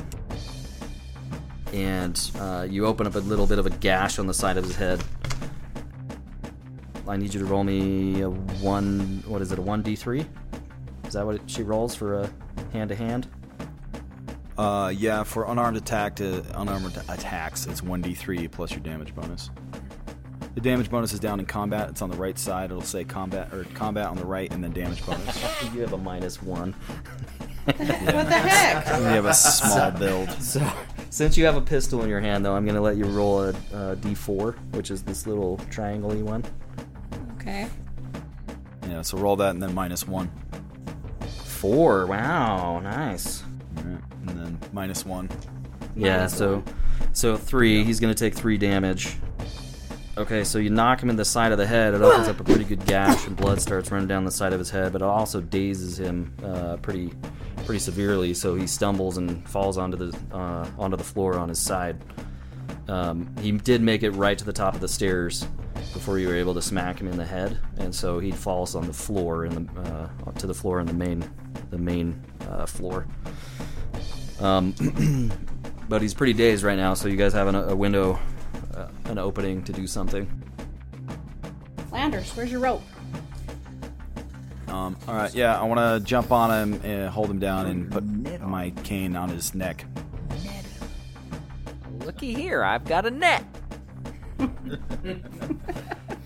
and uh, you open up a little bit of a gash on the side of his head. I need you to roll me a one. What is it? A one d three? Is that what it, she rolls for a hand to hand? Uh, yeah, for unarmed attack to unarmed attacks, it's 1d3 plus your damage bonus. The damage bonus is down in combat. It's on the right side. It'll say combat or combat on the right, and then damage bonus. you have a minus one. What the heck? You have a small build. So, since you have a pistol in your hand, though, I'm going to let you roll a, a d4, which is this little triangle-y one. Okay. Yeah, so roll that and then minus one. Four. Wow, nice. And then minus one. Yeah, so so three. He's gonna take three damage. Okay, so you knock him in the side of the head. It opens up a pretty good gash, and blood starts running down the side of his head. But it also dazes him uh, pretty pretty severely. So he stumbles and falls onto the uh, onto the floor on his side. Um, he did make it right to the top of the stairs before you were able to smack him in the head, and so he falls on the floor in the uh, to the floor in the main the main uh, floor. Um, but he's pretty dazed right now. So you guys have an, a window, uh, an opening to do something. Landers, where's your rope? Um, all right, yeah, I want to jump on him and hold him down and put my cane on his neck. Looky here, I've got a net.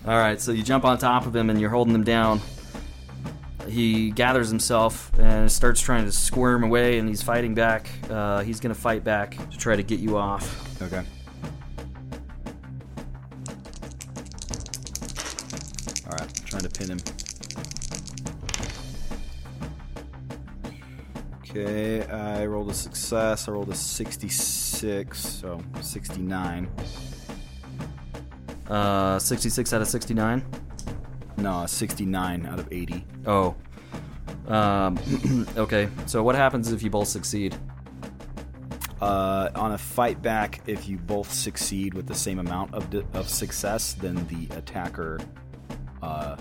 All right, so you jump on top of him and you're holding him down. He gathers himself and starts trying to squirm away, and he's fighting back. Uh, he's gonna fight back to try to get you off. Okay. All right, trying to pin him. Okay, I rolled a success. I rolled a 66, so 69. Uh, 66 out of 69. No, 69 out of 80. Oh. Um, okay, so what happens if you both succeed? Uh, on a fight back, if you both succeed with the same amount of, di- of success, then the attacker uh,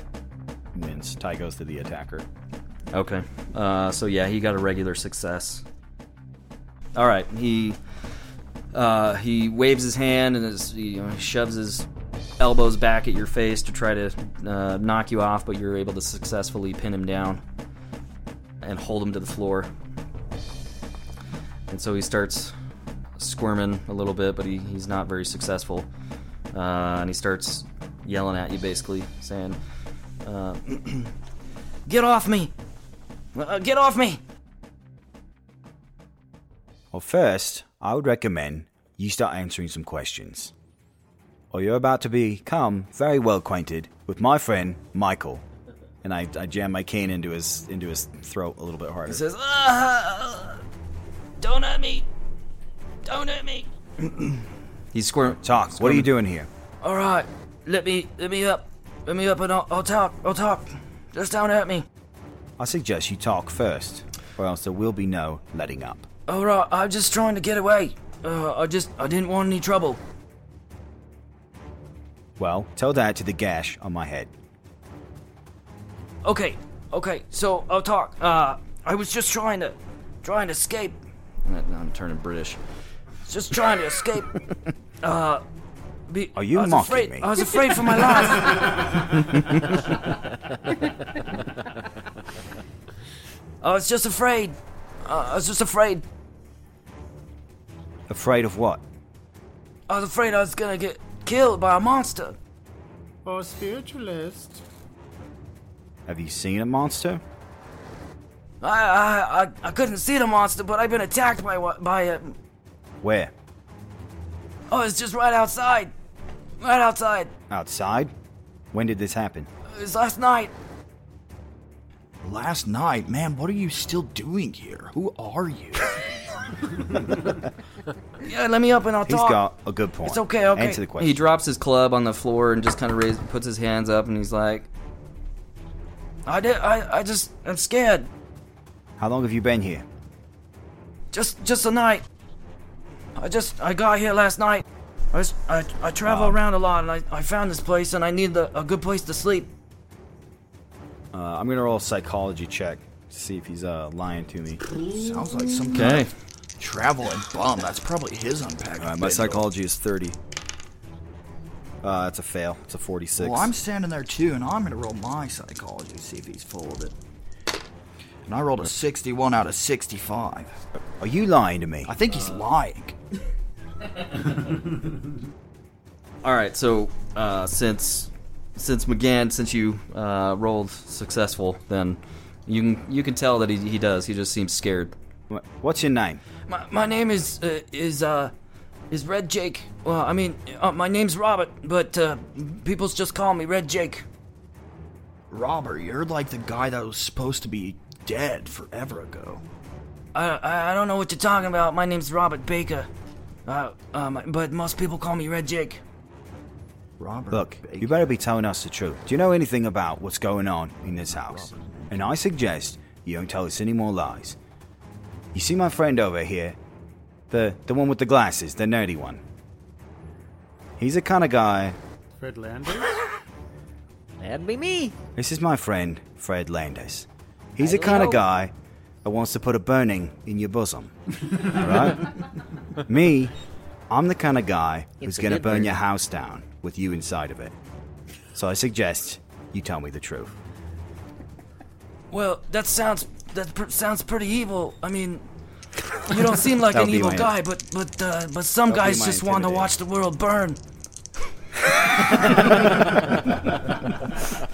wins. Tie goes to the attacker. Okay. Uh, so yeah, he got a regular success. All right. He uh, he waves his hand and his, you know, he shoves his elbows back at your face to try to uh, knock you off, but you're able to successfully pin him down and hold him to the floor. And so he starts squirming a little bit, but he, he's not very successful. Uh, and he starts yelling at you, basically saying, uh, "Get off me! Uh, get off me!" Well, first, I would recommend you start answering some questions. Or you're about to become very well acquainted with my friend Michael. And I, I jam my cane into his into his throat a little bit harder. He says, "Ah, "Don't hurt me! Don't hurt me!" He's squirm. Talk. What are you doing here? All right, let me let me up, let me up, and I'll, I'll talk. I'll talk. Just don't hurt me. I suggest you talk first, or else there will be no letting up. All right, I'm just trying to get away. Uh, I just I didn't want any trouble. Well, tell that to the gash on my head. Okay, okay. So I'll talk. Uh, I was just trying to trying to escape. I'm turning British. Just trying to escape. Uh, be, Are you I was mocking afraid, me? I was afraid for my life. I was just afraid. Uh, I was just afraid. Afraid of what? I was afraid I was gonna get killed by a monster. Oh, spiritualist. Have you seen a monster? I I I, I couldn't see the monster, but I've been attacked by what by it. Where? Oh, it's just right outside. Right outside. Outside? When did this happen? It was last night. Last night, man, what are you still doing here? Who are you? Yeah, let me up and I'll He's talk. got a good point. It's okay, okay. Answer the question. He drops his club on the floor and just kind of raise, puts his hands up, and he's like, "I did. I, I just, I'm scared. How long have you been here? Just, just a night. I just, I got here last night. I, was, I, I travel Um, around a lot, and I, I found this place, and I need a, a good place to sleep. Uh, I'm gonna roll a psychology check to see if he's uh, lying to me. Sounds like some kind Okay. of traveling bum. That's probably his unpacked. All right, my bindle. psychology is 30. Uh, it's a fail. It's a 46. Well, I'm standing there too, and I'm gonna roll my psychology to see if he's full of it. And I rolled a 61 out of 65. Are you lying to me? I think he's lying. All right, so uh, since since McGann, since you uh, rolled successful, then you can you can tell that he, he does. He just seems scared. What's your name? My, my name is uh, is uh is Red Jake. Well, I mean, uh, my name's Robert, but uh, people just call me Red Jake. Robert, you're like the guy that was supposed to be dead forever ago. I, I I don't know what you're talking about. My name's Robert Baker. Uh, um, but most people call me Red Jake. Robert. Look, you better be telling us the truth. Do you know anything about what's going on in this house? And I suggest you don't tell us any more lies. You see my friend over here? The the one with the glasses, the nerdy one. He's the kind of guy. Fred Landers? That'd be me. This is my friend, Fred Landers. He's the kind of guy that wants to put a burning in your bosom. Alright? Me, I'm the kind of guy who's It's a going to burn word. your house down with you inside of it. So I suggest you tell me the truth. Well, that sounds that pr- sounds pretty evil. I mean, you don't seem like an evil my- guy, but but uh, but some that'll guys just want to watch the world burn.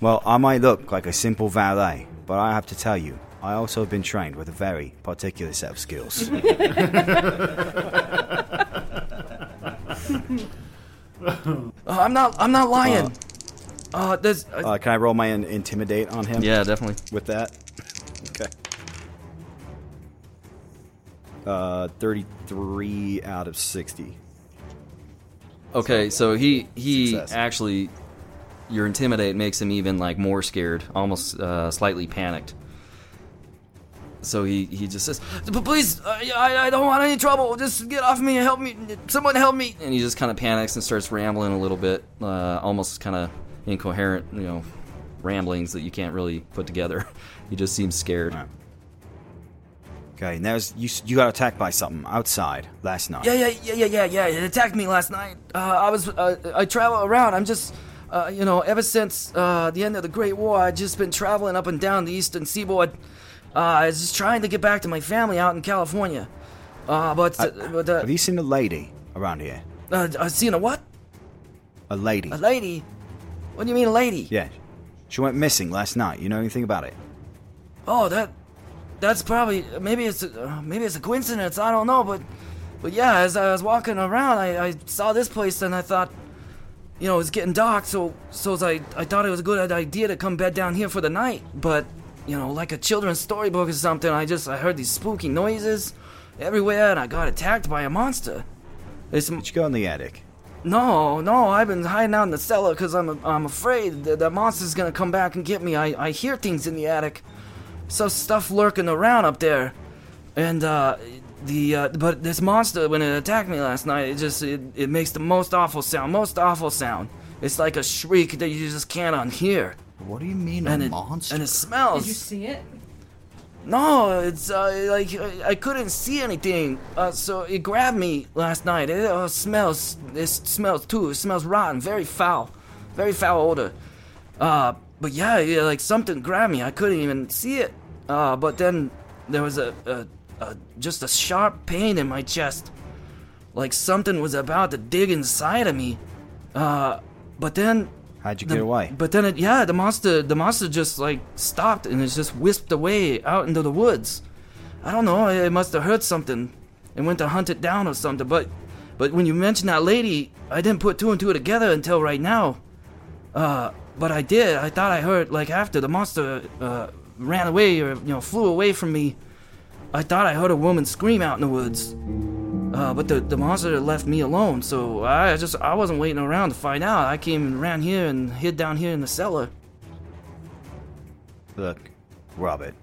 Well, I might look like a simple valet, but I have to tell you, I also have been trained with a very particular set of skills. Uh, I'm not I'm not lying. Uh, there's uh, Uh, can I roll my in- intimidate on him? Yeah, definitely. With that? Okay. Uh, 33 out of 60. Okay, so he he Success. actually your intimidate makes him even like more scared, almost uh, slightly panicked. So he he just says, but please, uh, I I don't want any trouble. Just get off me and help me. Someone help me. and he just kind of panics and starts rambling a little bit, uh, almost kind of incoherent, you know, ramblings that you can't really put together. he just seems scared. Okay, and there's you you got attacked by something outside last night. Yeah, yeah, yeah, yeah, yeah, yeah. It attacked me last night. Uh, I was, uh, I travel around. I'm just, uh, you know, ever since uh, the end of the Great War, I've just been traveling up and down the eastern seaboard. Uh, I was just trying to get back to my family out in California. Uh, but, uh, but uh, Have you seen a lady around here? uh, I seen a what? A lady. A lady? What do you mean, a lady? Yeah. She went missing last night. You know anything about it? Oh, that, that's probably maybe it's a, uh, maybe it's a coincidence. I don't know, but, but yeah, as I was walking around, I, I saw this place and I thought, you know, it's getting dark, so so as I I thought it was a good idea to come bed down here for the night. But you know, like a children's storybook or something, I just I heard these spooky noises everywhere, and I got attacked by a monster. It's, Did you go in the attic? No, no, I've been hiding out in the cellar because I'm I'm afraid that the monster's gonna come back and get me. I I hear things in the attic, some stuff lurking around up there, and uh, the uh, but this monster when it attacked me last night, it just it, it makes the most awful sound, most awful sound. It's like a shriek that you just can't unhear, What do you mean and a it monster? and it smells. Did you see it? No, it's uh, like I, couldn't see anything. Uh, so it grabbed me last night. It uh, smells. It smells too. It smells rotten. Very foul. Very foul odor. Uh, but yeah, yeah, like something grabbed me. I couldn't even see it. Uh, but then there was a, a, a just a sharp pain in my chest, like something was about to dig inside of me. Uh, but then How'd you the- get away? But then, it, yeah, the monster, the monster just like stopped and it's just whisked away out into the woods. I don't know. It must have heard something and went to hunt it down or something. But, but when you mentioned that lady, I didn't put two and two together until right now. Uh, but I did. I thought I heard like after the monster uh, ran away or you know flew away from me. I thought I heard a woman scream out in the woods. Uh, but the, the monster left me alone, so I just I wasn't waiting around to find out. I came and ran here and hid down here in the cellar. Look, Robert.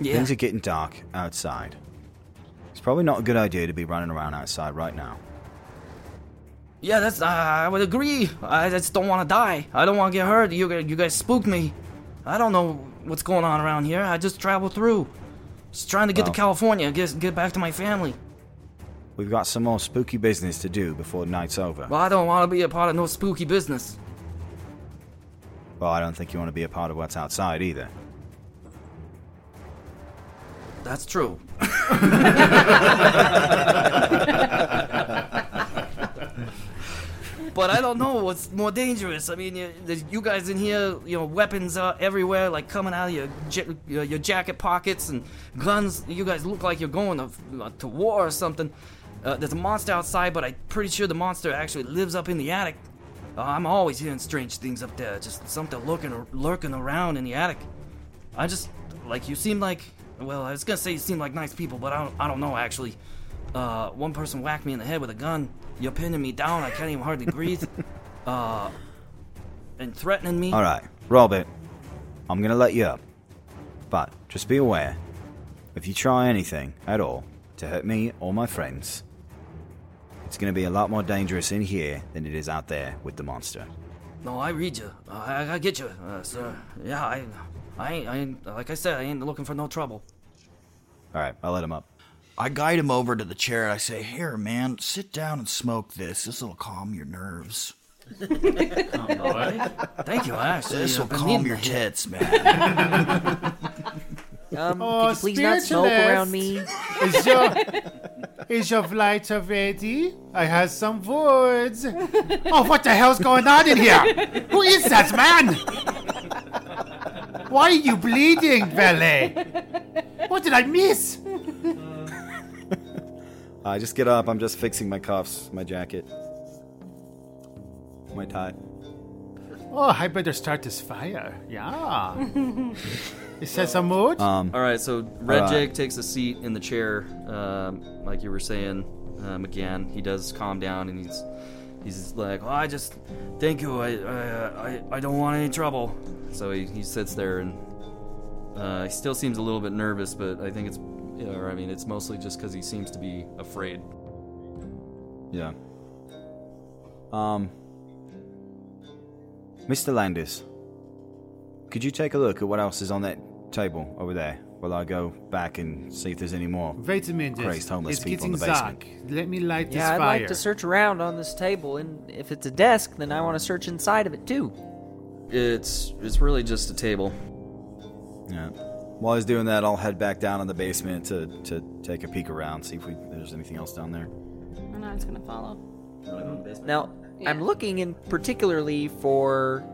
Yeah. Things are getting dark outside. It's probably not a good idea to be running around outside right now. Yeah, that's I I would agree. I just don't want to die. I don't want to get hurt. You you guys spooked me. I don't know what's going on around here. I just traveled through, just trying to get Well. to California, get get back to my family. We've got some more spooky business to do before night's over. Well, I don't want to be a part of no spooky business. Well, I don't think you want to be a part of what's outside either. That's true. but I don't know what's more dangerous. I mean, you, you guys in here, you know, weapons are everywhere, like coming out of your your your jacket pockets and guns. You guys look like you're going to uh, to war or something. Uh, there's a monster outside, but I'm pretty sure the monster actually lives up in the attic. Uh, I'm always hearing strange things up there, just something lurking lurking around in the attic. I just like you seem like well, I was gonna say you seem like nice people, but I don't I don't know actually. Uh, one person whacked me in the head with a gun. You're pinning me down. I can't even hardly breathe. Uh, and threatening me. All right, Robert. I'm gonna let you up, but just be aware. If you try anything at all to hurt me or my friends, it's gonna be a lot more dangerous in here than it is out there with the monster. No, I read you. Uh, I, I get you, uh, sir. Yeah, I, I ain't, I ain't, like I said, I ain't looking for no trouble. All right, I'll let him up. I guide him over to the chair. and I say, "Here, man, sit down and smoke this. This will calm your nerves. Thank you, actually. This will calm your that. tits, man." Um, Oh, could you please not smoke around me? Is your is your flight ready? I have some words. Oh, what the hell's going on in here? Who is that man? Why are you bleeding, valet? What did I miss? I just get up. I'm just fixing my cuffs, my jacket, my tie. Oh, I better start this fire. Yeah. Is that some mood? Um, All right, so Red Alright. Jake takes a seat in the chair, um, like you were saying, um, again. He does calm down, and he's he's like, oh, "I just thank you. I I, I I don't want any trouble." So he, he sits there, and uh, he still seems a little bit nervous, but I think it's, you know, or I mean, it's mostly just because he seems to be afraid. Yeah. Um, Mr. Landers, could you take a look at what else is on that table over there while I go back and see if there's any more Wait a minute. crazed homeless it's people in getting the basement? dark. Let me light this Yeah, this I'd fire. like to search around on this table, and if it's a desk, then I want to search inside of it too. It's it's really just a table. Yeah. While he's doing that, I'll head back down in the basement to, to take a peek around, see if we, there's anything else down there. And I was gonna follow. Now, I'm looking in particularly for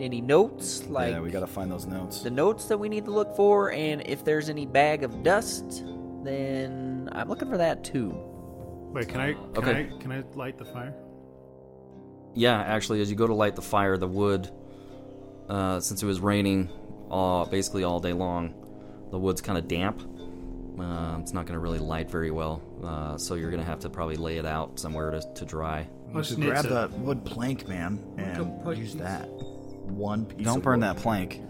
any notes, like yeah, we gotta find those notes. the notes that we need to look for, and if there's any bag of dust, then I'm looking for that too. Wait, can I can Okay. I can I light the fire? Yeah, actually, as you go to light the fire, the wood, uh, since it was raining uh, basically all day long, the wood's kind of damp. Uh, it's not going to really light very well, uh, so you're going to have to probably lay it out somewhere to, to dry. You could grab that wood plank, man, and use that. One piece. Don't of burn wood. that plank.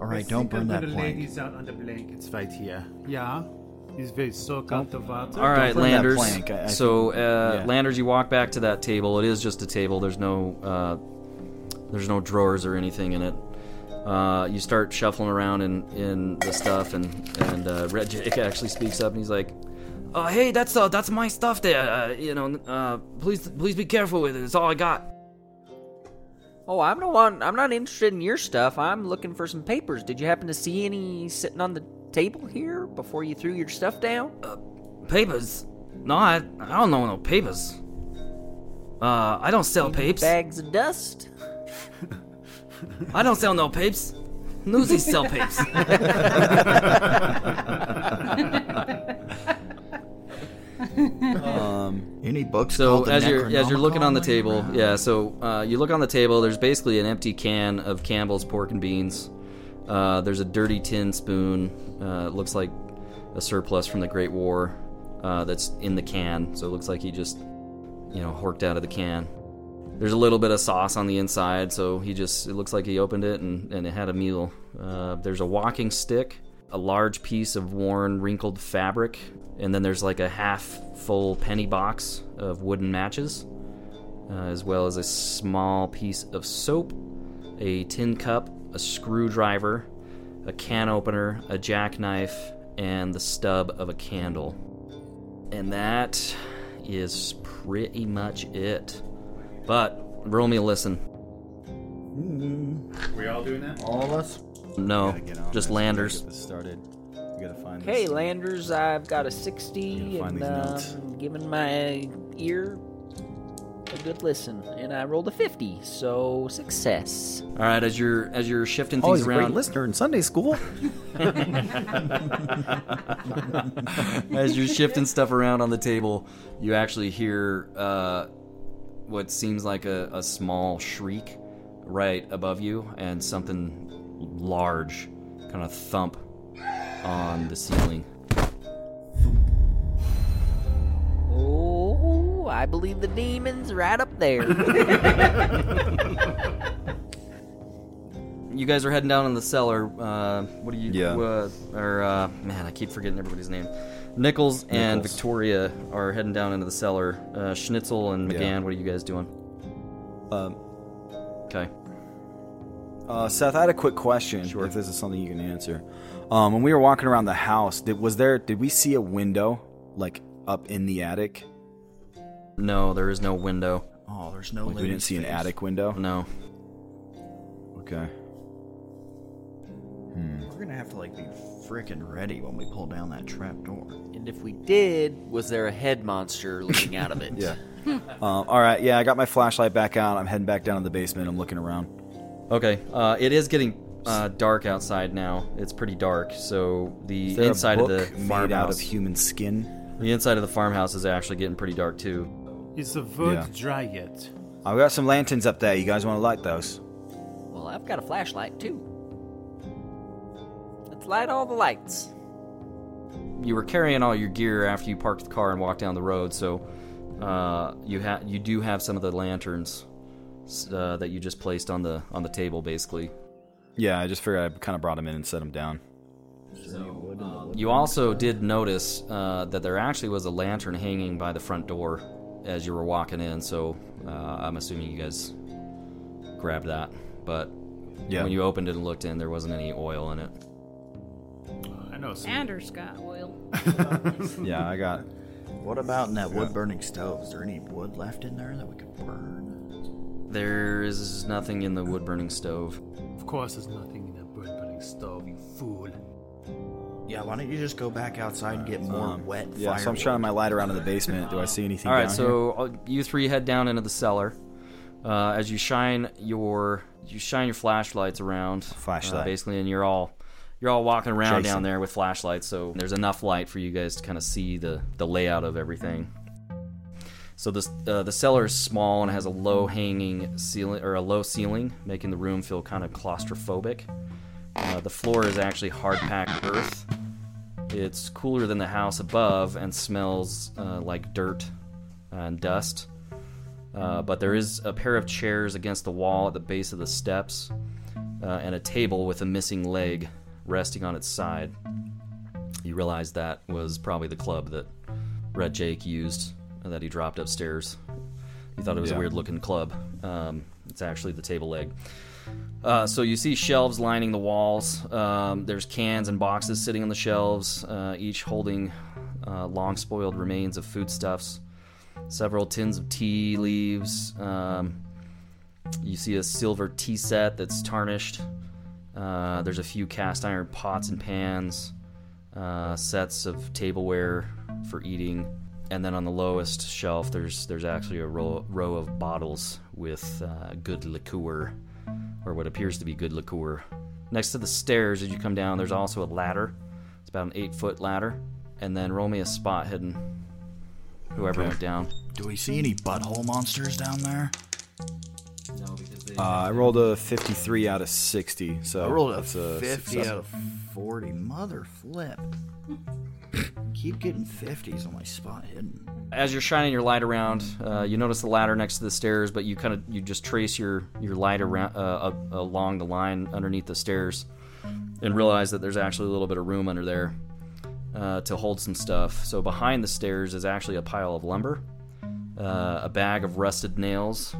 All right, don't burn that plank. ladies out on the blankets right here. Yeah. He's very soak up the water. All right, Landers. plank. I- I so, uh, yeah. Landers, you walk back to that table. It is just a table. There's no, uh, there's no drawers or anything in it. Uh, you start shuffling around in, in the stuff, and and uh, Red Jake actually speaks up, and he's like, "Oh, "Hey, that's uh, that's my stuff there. Uh, you know, uh, please please be careful with it. It's all I got." Oh, I'm no one. I'm not interested in your stuff. I'm looking for some papers. Did you happen to see any sitting on the table here before you threw your stuff down? Papers? No, I I don't know no papers. Uh, I don't sell papes. Bags of dust. I don't sell no papes. Newsies sell papes. Um, Any books So as you're as you're looking on the table, laying yeah. So uh, you look on the table. There's basically an empty can of Campbell's pork and beans. Uh, there's a dirty tin spoon. Uh, it looks like a surplus from the Great War uh, that's in the can. So it looks like he just you know horked out of the can. There's a little bit of sauce on the inside, so he just it looks like he opened it and, and it had a meal. Uh, there's a walking stick, a large piece of worn, wrinkled fabric, and then there's like a half full penny box of wooden matches, uh, as well as a small piece of soap, a tin cup, a screwdriver, a can opener, a jackknife, and the stub of a candle. And that is pretty much it. But roll me a listen. We all doing that? All of us? No, gotta get on just this. Landers. Get started. Gotta find Okay, this. Landers, I've got a 60, and these notes. um, giving my ear a good listen. And I rolled a 50, so success. All right, as you're as you're shifting Oh, things he's a around, great listener in Sunday school. as you're shifting stuff around on the table, you actually hear uh, what seems like a, a small shriek right above you, and something large kind of thump on the ceiling. Oh, I believe the demon's right up there. You guys are heading down in the cellar. Uh, what do you? Yeah. Uh, or uh, man, I keep forgetting everybody's name. Nichols and Nichols. Victoria are heading down into the cellar. Uh, Schnitzel and McGann, Yeah. what are you guys doing? Um, Okay. Uh, Seth, I had a quick question. If this is something you can answer, Um, when we were walking around the house, did, was there? Did we see a window like up in the attic? No, there is no window. Oh, there's no. Like, we didn't see an attic window. No. Okay. We're gonna have to like be freaking ready when we pull down that trap door. And if we did, was there a head monster looking out of it? Yeah. Um, all right. Yeah, I got my flashlight back out. I'm heading back down to the basement. I'm looking around. Okay, uh, it is getting uh, dark outside now. It's pretty dark, so the Is there a inside of the book made farmhouse, out of human skin. the inside of the farmhouse is actually getting pretty dark too. Is the wood Yeah. dry yet? I've got some lanterns up there. You guys want to light those? Well, I've got a flashlight too. Let's light all the lights. You were carrying all your gear after you parked the car and walked down the road, so uh, you ha- you do have some of the lanterns s- uh, that you just placed on the on the table, basically. Yeah, I just figured I kind of brought them in and set them down. So. You also did notice uh, that there actually was a lantern hanging by the front door as you were walking in, so uh, I'm assuming you guys grabbed that. But Yeah. when you opened it and looked in, there wasn't any oil in it. I know some. Anders got oil. Yeah, I got. What about in that wood burning stove? Is there any wood left in there that we could burn? There is nothing in the wood burning stove. Of course, there's nothing in a wood burning stove, you fool. Yeah, why don't you just go back outside and get more Um, wet Yeah, so I'm shining my light around in the basement. Do I see anything? All right, down so uh, you three head down into the cellar. Uh, as you shine your you shine your flashlights around, Flashlight. uh, basically, and you're all you're all walking around Jason. down there with flashlights. So there's enough light for you guys to kind of see the the layout of everything. So this uh, the cellar is small and has a low hanging ceiling or a low ceiling, making the room feel kind of claustrophobic. Uh, the floor is actually hard packed earth. It's cooler than the house above and smells uh, like dirt and dust. Uh, but there is a pair of chairs against the wall at the base of the steps uh, and a table with a missing leg resting on its side. You realize that was probably the club that Red Jake used that he dropped upstairs. He thought it was a weird looking club. Um, it's actually the table leg. Uh, so you see shelves lining the walls. Um, there's cans and boxes sitting on the shelves, uh, each holding uh, long spoiled remains of foodstuffs. Several tins of tea leaves. Um, you see a silver tea set that's tarnished. Uh, there's a few cast iron pots and pans, uh, sets of tableware for eating, and then on the lowest shelf, there's there's actually a row, row of bottles with uh, good liqueur, or what appears to be good liqueur. Next to the stairs, as you come down, there's also a ladder. It's about an eight foot ladder, and then roll me a spot hidden. Whoever Okay. went down. Do we see any butthole monsters down there? No, because they. Uh, I rolled a 53 out of 60, so I rolled a a 50 success. out of 40. Mother flip. Keep getting 50s on my spot hidden. as you're shining your light around, uh, you notice the ladder next to the stairs, but you kind of you just trace your your light around uh, uh, along the line underneath the stairs, and realize that there's actually a little bit of room under there uh, to hold some stuff. So behind the stairs is actually a pile of lumber, uh, a bag of rusted nails,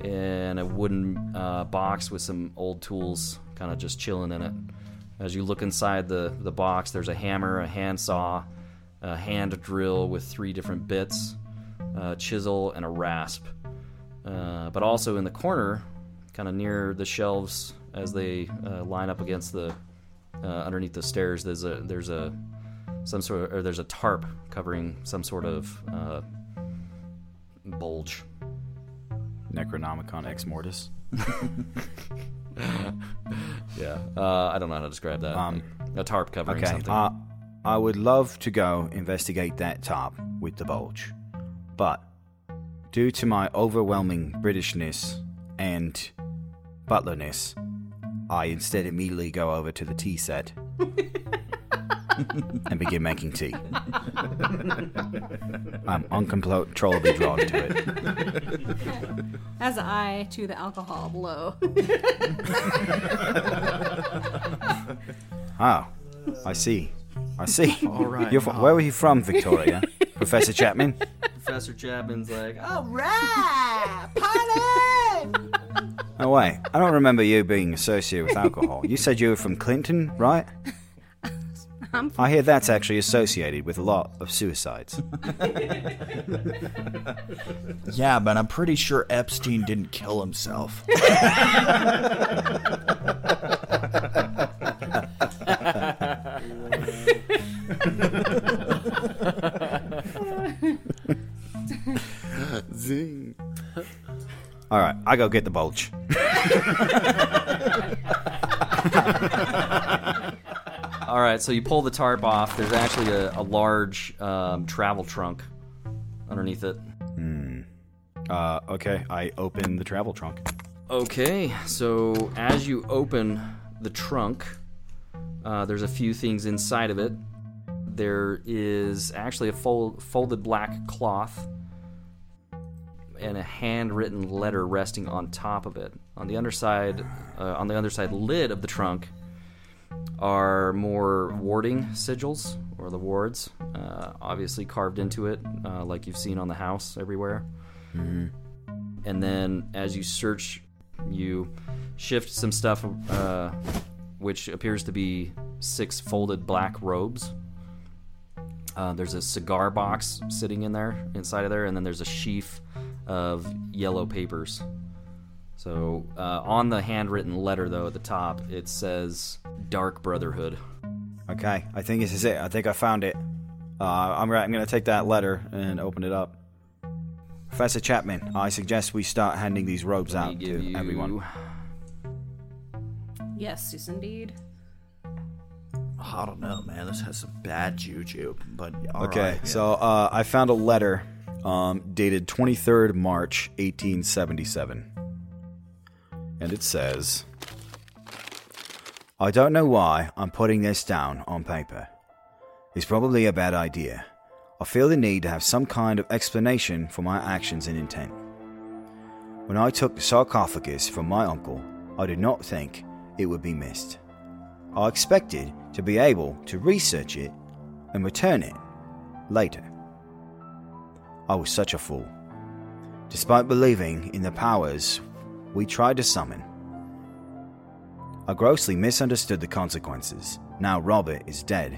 and a wooden uh, box with some old tools, kind of just chilling in it. As you look inside the the box, there's a hammer, a handsaw a hand drill with three different bits, a chisel, and a rasp. Uh, but also in the corner, kind of near the shelves as they uh, line up against the uh, underneath the stairs, there's a there's a some sort of or there's a tarp covering some sort of uh, bulge. Necronomicon Ex Mortis. Yeah, uh, I don't know how to describe that. Um, a tarp covering Okay, something. uh, I would love to go investigate that top with the bulge, but due to my overwhelming Britishness and butlerness, I instead immediately go over to the tea set and begin making tea. I'm uncontrollably drawn to it. As I to the alcohol below. Oh, I see. I see. All right, You're fr- Bob. where were you from, Victoria? Professor Chapman? Professor Chapman's like, All right, party! Oh, wait. I don't remember you being associated with alcohol. You said you were from Clinton, right? I'm I hear that's actually associated with a lot of suicides. Yeah, but I'm pretty sure Epstein didn't kill himself. Zing. All right, I go get the bulge. All right, so you pull the tarp off. There's actually a, a large um, travel trunk underneath it. Hmm. Uh, okay, I open the travel trunk. Okay, so as you open the trunk, uh, there's a few things inside of it. There is actually a fold, folded black cloth and a handwritten letter resting on top of it. On the underside, uh, on the underside lid of the trunk, are more warding sigils or the wards, uh, obviously carved into it, uh, like you've seen on the house everywhere. Mhm. And then as you search, you shift some stuff, uh, which appears to be six folded black robes. Uh, there's a cigar box sitting in there, inside of there, and then there's a sheaf of yellow papers. So uh, on the handwritten letter, though, at the top, it says Dark Brotherhood. Okay, I think this is it. I think I found it. Uh, I'm, right, I'm going to take that letter and open it up. Professor Chapman, I suggest we start handing these robes Let out to you- everyone. Yes, yes, indeed. I don't know, man. This has some bad juju, but all okay, right, yeah. so uh, I found a letter um, dated 23rd March 1877. And it says I don't know why I'm putting this down on paper. It's probably a bad idea. I feel the need to have some kind of explanation for my actions and intent. When I took the sarcophagus from my uncle, I did not think it would be missed. I expected to be able to research it and return it later. I was such a fool. Despite believing in the powers we tried to summon, I grossly misunderstood the consequences. Now Robert is dead,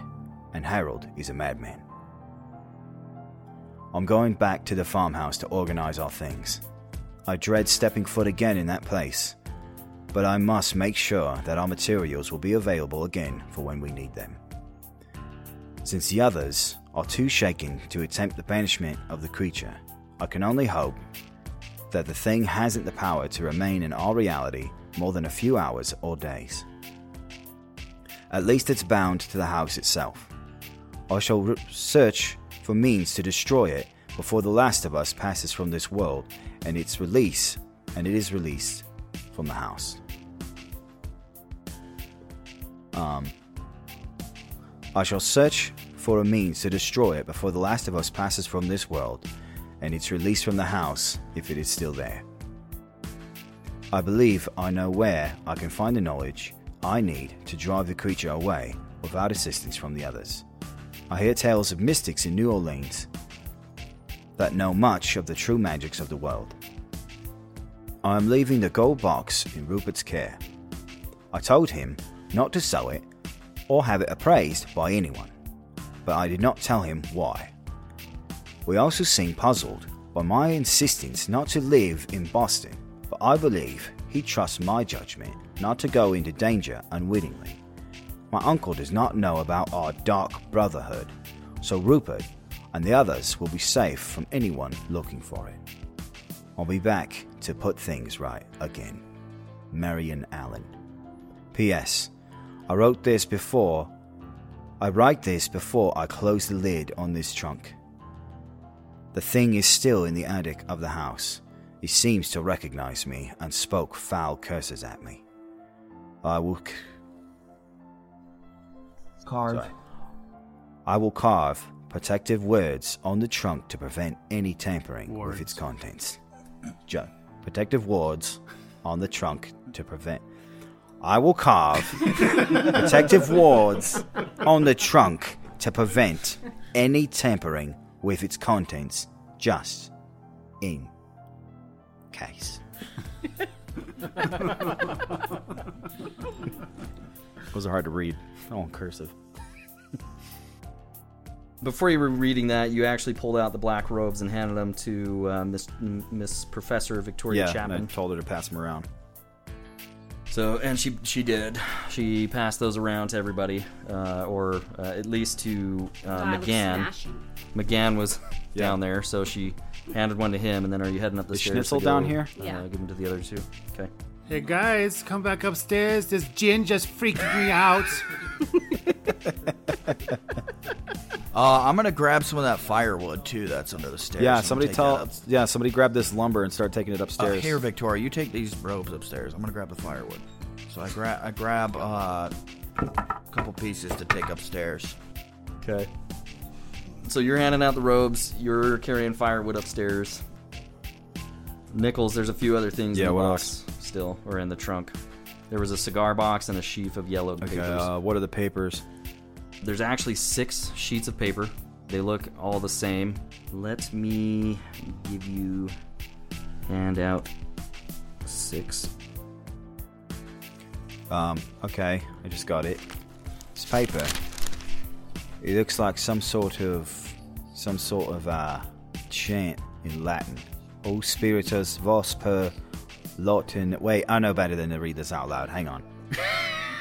and Harold is a madman. I'm going back to the farmhouse to organize our things. I dread stepping foot again in that place, but I must make sure that our materials will be available again for when we need them. Since the others are too shaken to attempt the banishment of the creature, I can only hope that the thing hasn't the power to remain in our reality more than a few hours or days. At least it's bound to the house itself. I shall search for means to destroy it before the last of us passes from this world and its release and it is released from the house. Um I shall search for a means to destroy it before the last of us passes from this world and it's released from the house if it is still there. I believe I know where I can find the knowledge I need to drive the creature away without assistance from the others. I hear tales of mystics in New Orleans that know much of the true magics of the world. I am leaving the gold box in Rupert's care. I told him not to sell it or have it appraised by anyone, but I did not tell him why. We also seem puzzled by my insistence not to live in Boston, but I believe he trusts my judgment not to go into danger unwittingly. My uncle does not know about our dark brotherhood, so Rupert and the others will be safe from anyone looking for it. I'll be back to put things right again. Marion Allen. P.S. I wrote this before. I write this before I close the lid on this trunk. The thing is still in the attic of the house. He seems to recognize me and spoke foul curses at me. I will. C- Carve. Sorry. I will carve protective words on the trunk to prevent any tampering with its contents. Ju- protective words on the trunk to prevent. I will carve protective wards on the trunk to prevent any tampering with its contents, just in case. Those are hard to read. Oh, cursive. Before you were reading that, you actually pulled out the black robes and handed them to uh, Miss Miss Professor Victoria yeah, Chapman. and I told her to pass them around. So, and she she did. She passed those around to everybody, uh, or uh, at least to uh, God, McGann. McGann was down there, so she handed one to him. And then, are you heading up the Is stairs? Schnitzel to go, down here? Uh, Yeah. Give them to the other two. Okay. Hey guys, come back upstairs. This gin just freaking me out. Uh, I'm gonna grab some of that firewood too. That's under the stairs. Yeah, I'm somebody gonna take tell. that. Yeah, somebody grab this lumber and start taking it Uh, upstairs. here, Victoria, you take these robes upstairs. I'm gonna grab the firewood. So I grab I grab uh, a couple pieces to take upstairs. Okay. So you're handing out the robes. You're carrying firewood upstairs. Nichols, there's a few other things Yeah, in the what box still, or in the trunk. There was a cigar box and a sheaf of yellowed Okay, papers. uh, what are the papers? There's actually six sheets of paper. They look all the same. Let me give you hand out six. Um, okay, I just got it. It's paper. It looks like some sort of some sort of uh chant in Latin. O spiritus vos per lotin. Wait, I know better than to read this out loud. Hang on.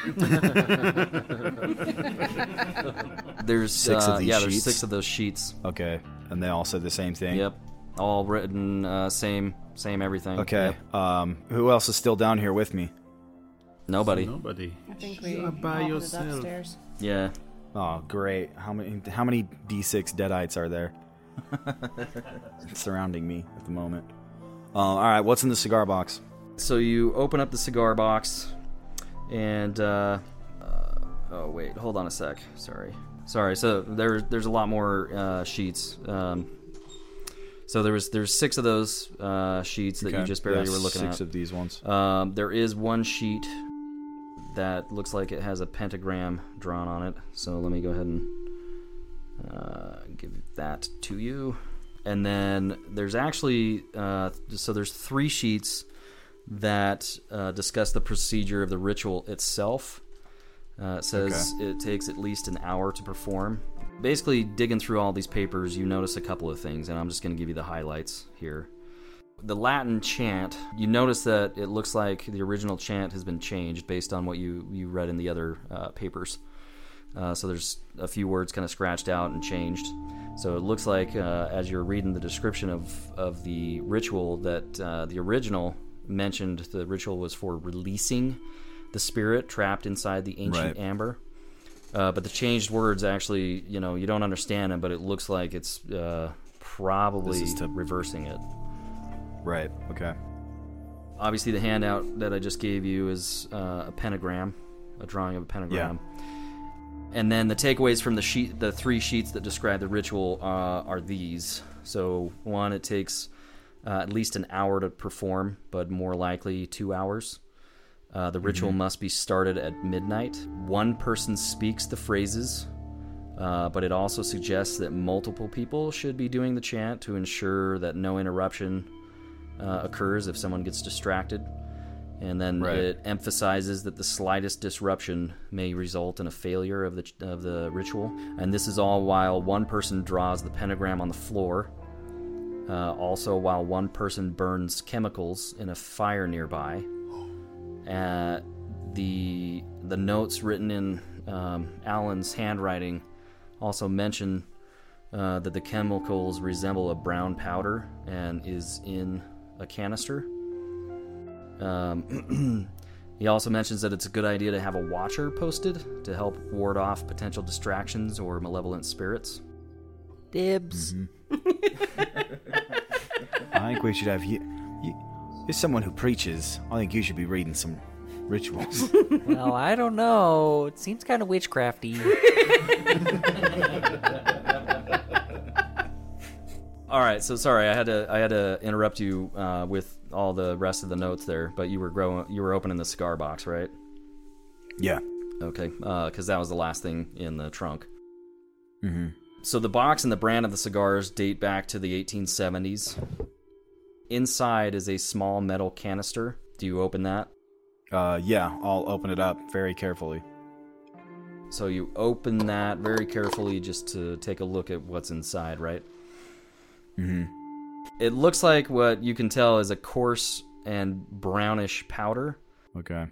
There's Six uh, of these yeah, there's six of those sheets. Okay, and they all said the same thing. Yep, all written uh, same same everything. Okay. Yep. Um, who else is still down here with me? Nobody. Nobody. I think we You are by all did yourself. upstairs. Yeah. Oh, great. How many how many D6 deadites are there? Surrounding me at the moment. Uh, all right, what's in the cigar box? So you open up the cigar box, and uh, uh, oh wait, hold on a sec. Sorry, sorry. So there, there's a lot more uh, sheets. Um, so there was there's six of those uh, sheets that you just barely Yeah, were looking six at. of these ones. Um, there is one sheet that looks like it has a pentagram drawn on it. So let me go ahead and uh, give that to you. And then there's actually uh, so there's three sheets that uh, discuss the procedure of the ritual itself. Uh, it says it takes at least an hour to perform. Basically, digging through all these papers, you notice a couple of things, and I'm just going to give you the highlights here. The Latin chant, you notice that it looks like the original chant has been changed based on what you, you read in the other uh, papers. Uh, so there's a few words kind of scratched out and changed. So it looks like uh, as you're reading the description of, of the ritual that uh, the original mentioned the ritual was for releasing the spirit trapped inside the ancient Right. amber. Uh, but the changed words actually, you know, you don't understand them, but it looks like it's uh, probably to- reversing it. Right. Okay. Obviously, the handout that I just gave you is uh, a pentagram, a drawing of a pentagram. And then the takeaways from the sheet, the three sheets that describe the ritual, uh, are these. So one, it takes uh, at least an hour to perform, but more likely two hours. Uh, the ritual Mhm. must be started at midnight. One person speaks the phrases, uh, but it also suggests that multiple people should be doing the chant to ensure that no interruption uh, occurs if someone gets distracted. And then Right. it emphasizes that the slightest disruption may result in a failure of the of the ritual. And this is all while one person draws the pentagram on the floor. Uh, also, while one person burns chemicals in a fire nearby. Uh, the the notes written in um, Allen's handwriting also mention uh, that the chemicals resemble a brown powder and is in a canister. Um, he also mentions that it's a good idea to have a watcher posted to help ward off potential distractions or malevolent spirits. Dibs. I think we should have you. you you're someone who preaches. I think you should be reading some rituals. well, I don't know. It seems kind of witchcrafty. All right, so sorry, I had to I had to interrupt you uh, with all the rest of the notes there, but you were growing you were opening the cigar box, right? yeah. Okay, because that was the last thing in the trunk. Mm-hmm. So the box and the brand of the cigars date back to the 1870s. Inside is a small metal canister. Do you open that? Uh, yeah. I'll open it up very carefully. So you open that very carefully just to take a look at what's inside, right? Mm-hmm. It looks like what you can tell is a coarse and brownish powder. Okay.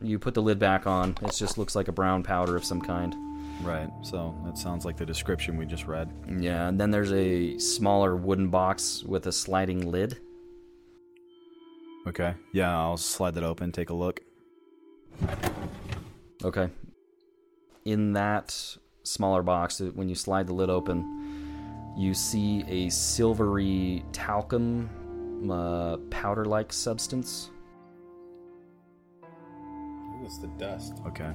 You put the lid back on. It just looks like a brown powder of some kind. Right. So that sounds like the description we just read. Yeah, and then there's a smaller wooden box with a sliding lid. Okay. Yeah, I'll slide that open, take a look. Okay. In that smaller box, when you slide the lid open, you see a silvery talcum uh, powder like substance. It's the dust. Okay.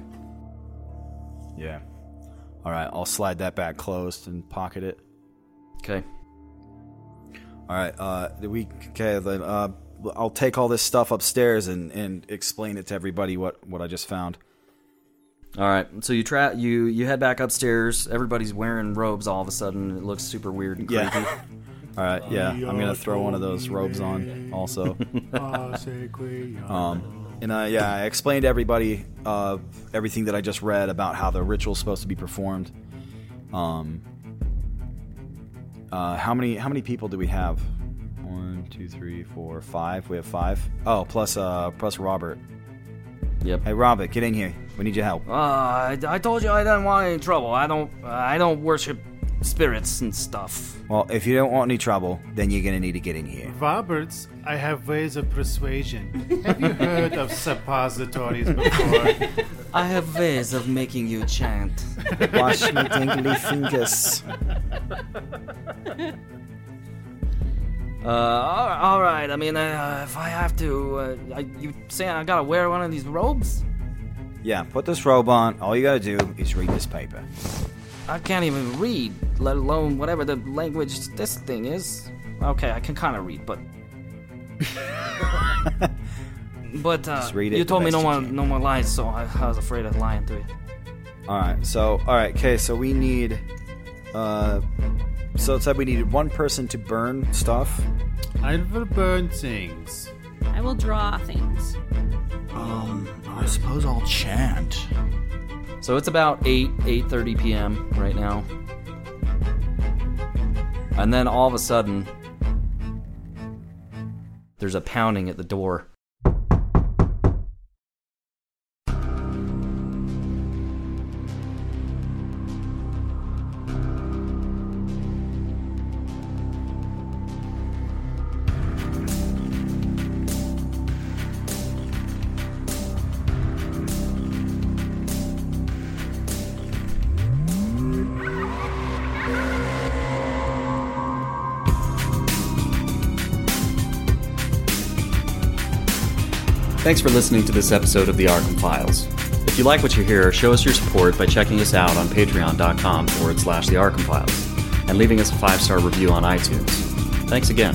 Yeah. All right, I'll slide that back closed and pocket it. Okay. All right. Uh, we okay? Then uh, I'll take all this stuff upstairs and, and explain it to everybody what, what I just found. All right, so you tra- you you head back upstairs. Everybody's wearing robes all of a sudden. It looks super weird and creepy. Yeah. All right. Yeah, I'm gonna throw one of those robes on also. um, and uh, yeah, I explained to everybody uh, everything that I just read about how the ritual's supposed to be performed. Um, uh, how many how many people do we have? One, two, three, four, five. We have five. Oh, plus uh, plus Robert. Yep. Hey, Robert, get in here. We need your help. Uh, I, I told you I don't want any trouble. I don't. Uh, I don't worship spirits and stuff. Well, if you don't want any trouble, then you're gonna need to get in here. Roberts, I have ways of persuasion. Have you heard of suppositories before? I have ways of making you chant. Wash my tingly fingers. Uh, all, all right. I mean, uh, if I have to, uh, I, you saying I gotta wear one of these robes? Yeah, put this robe on. All you gotta do is read this paper. I can't even read, let alone whatever the language this thing is. Okay, I can kind of read, but. but uh, Just read it you told me no more, no more lies, so I, I was afraid of lying to you. All right. So, all right. Okay. So we need. Uh, so it said we needed one person to burn stuff. I will burn things. I will draw things. Um, I suppose I'll chant. So it's about 8, 8.30 p.m. right now. And then all of a sudden, there's a pounding at the door. Thanks for listening to this episode of the Arkham Files. If you like what you hear, show us your support by checking us out on patreon.com forward slash the Arkham Files and leaving us a five star review on iTunes. Thanks again.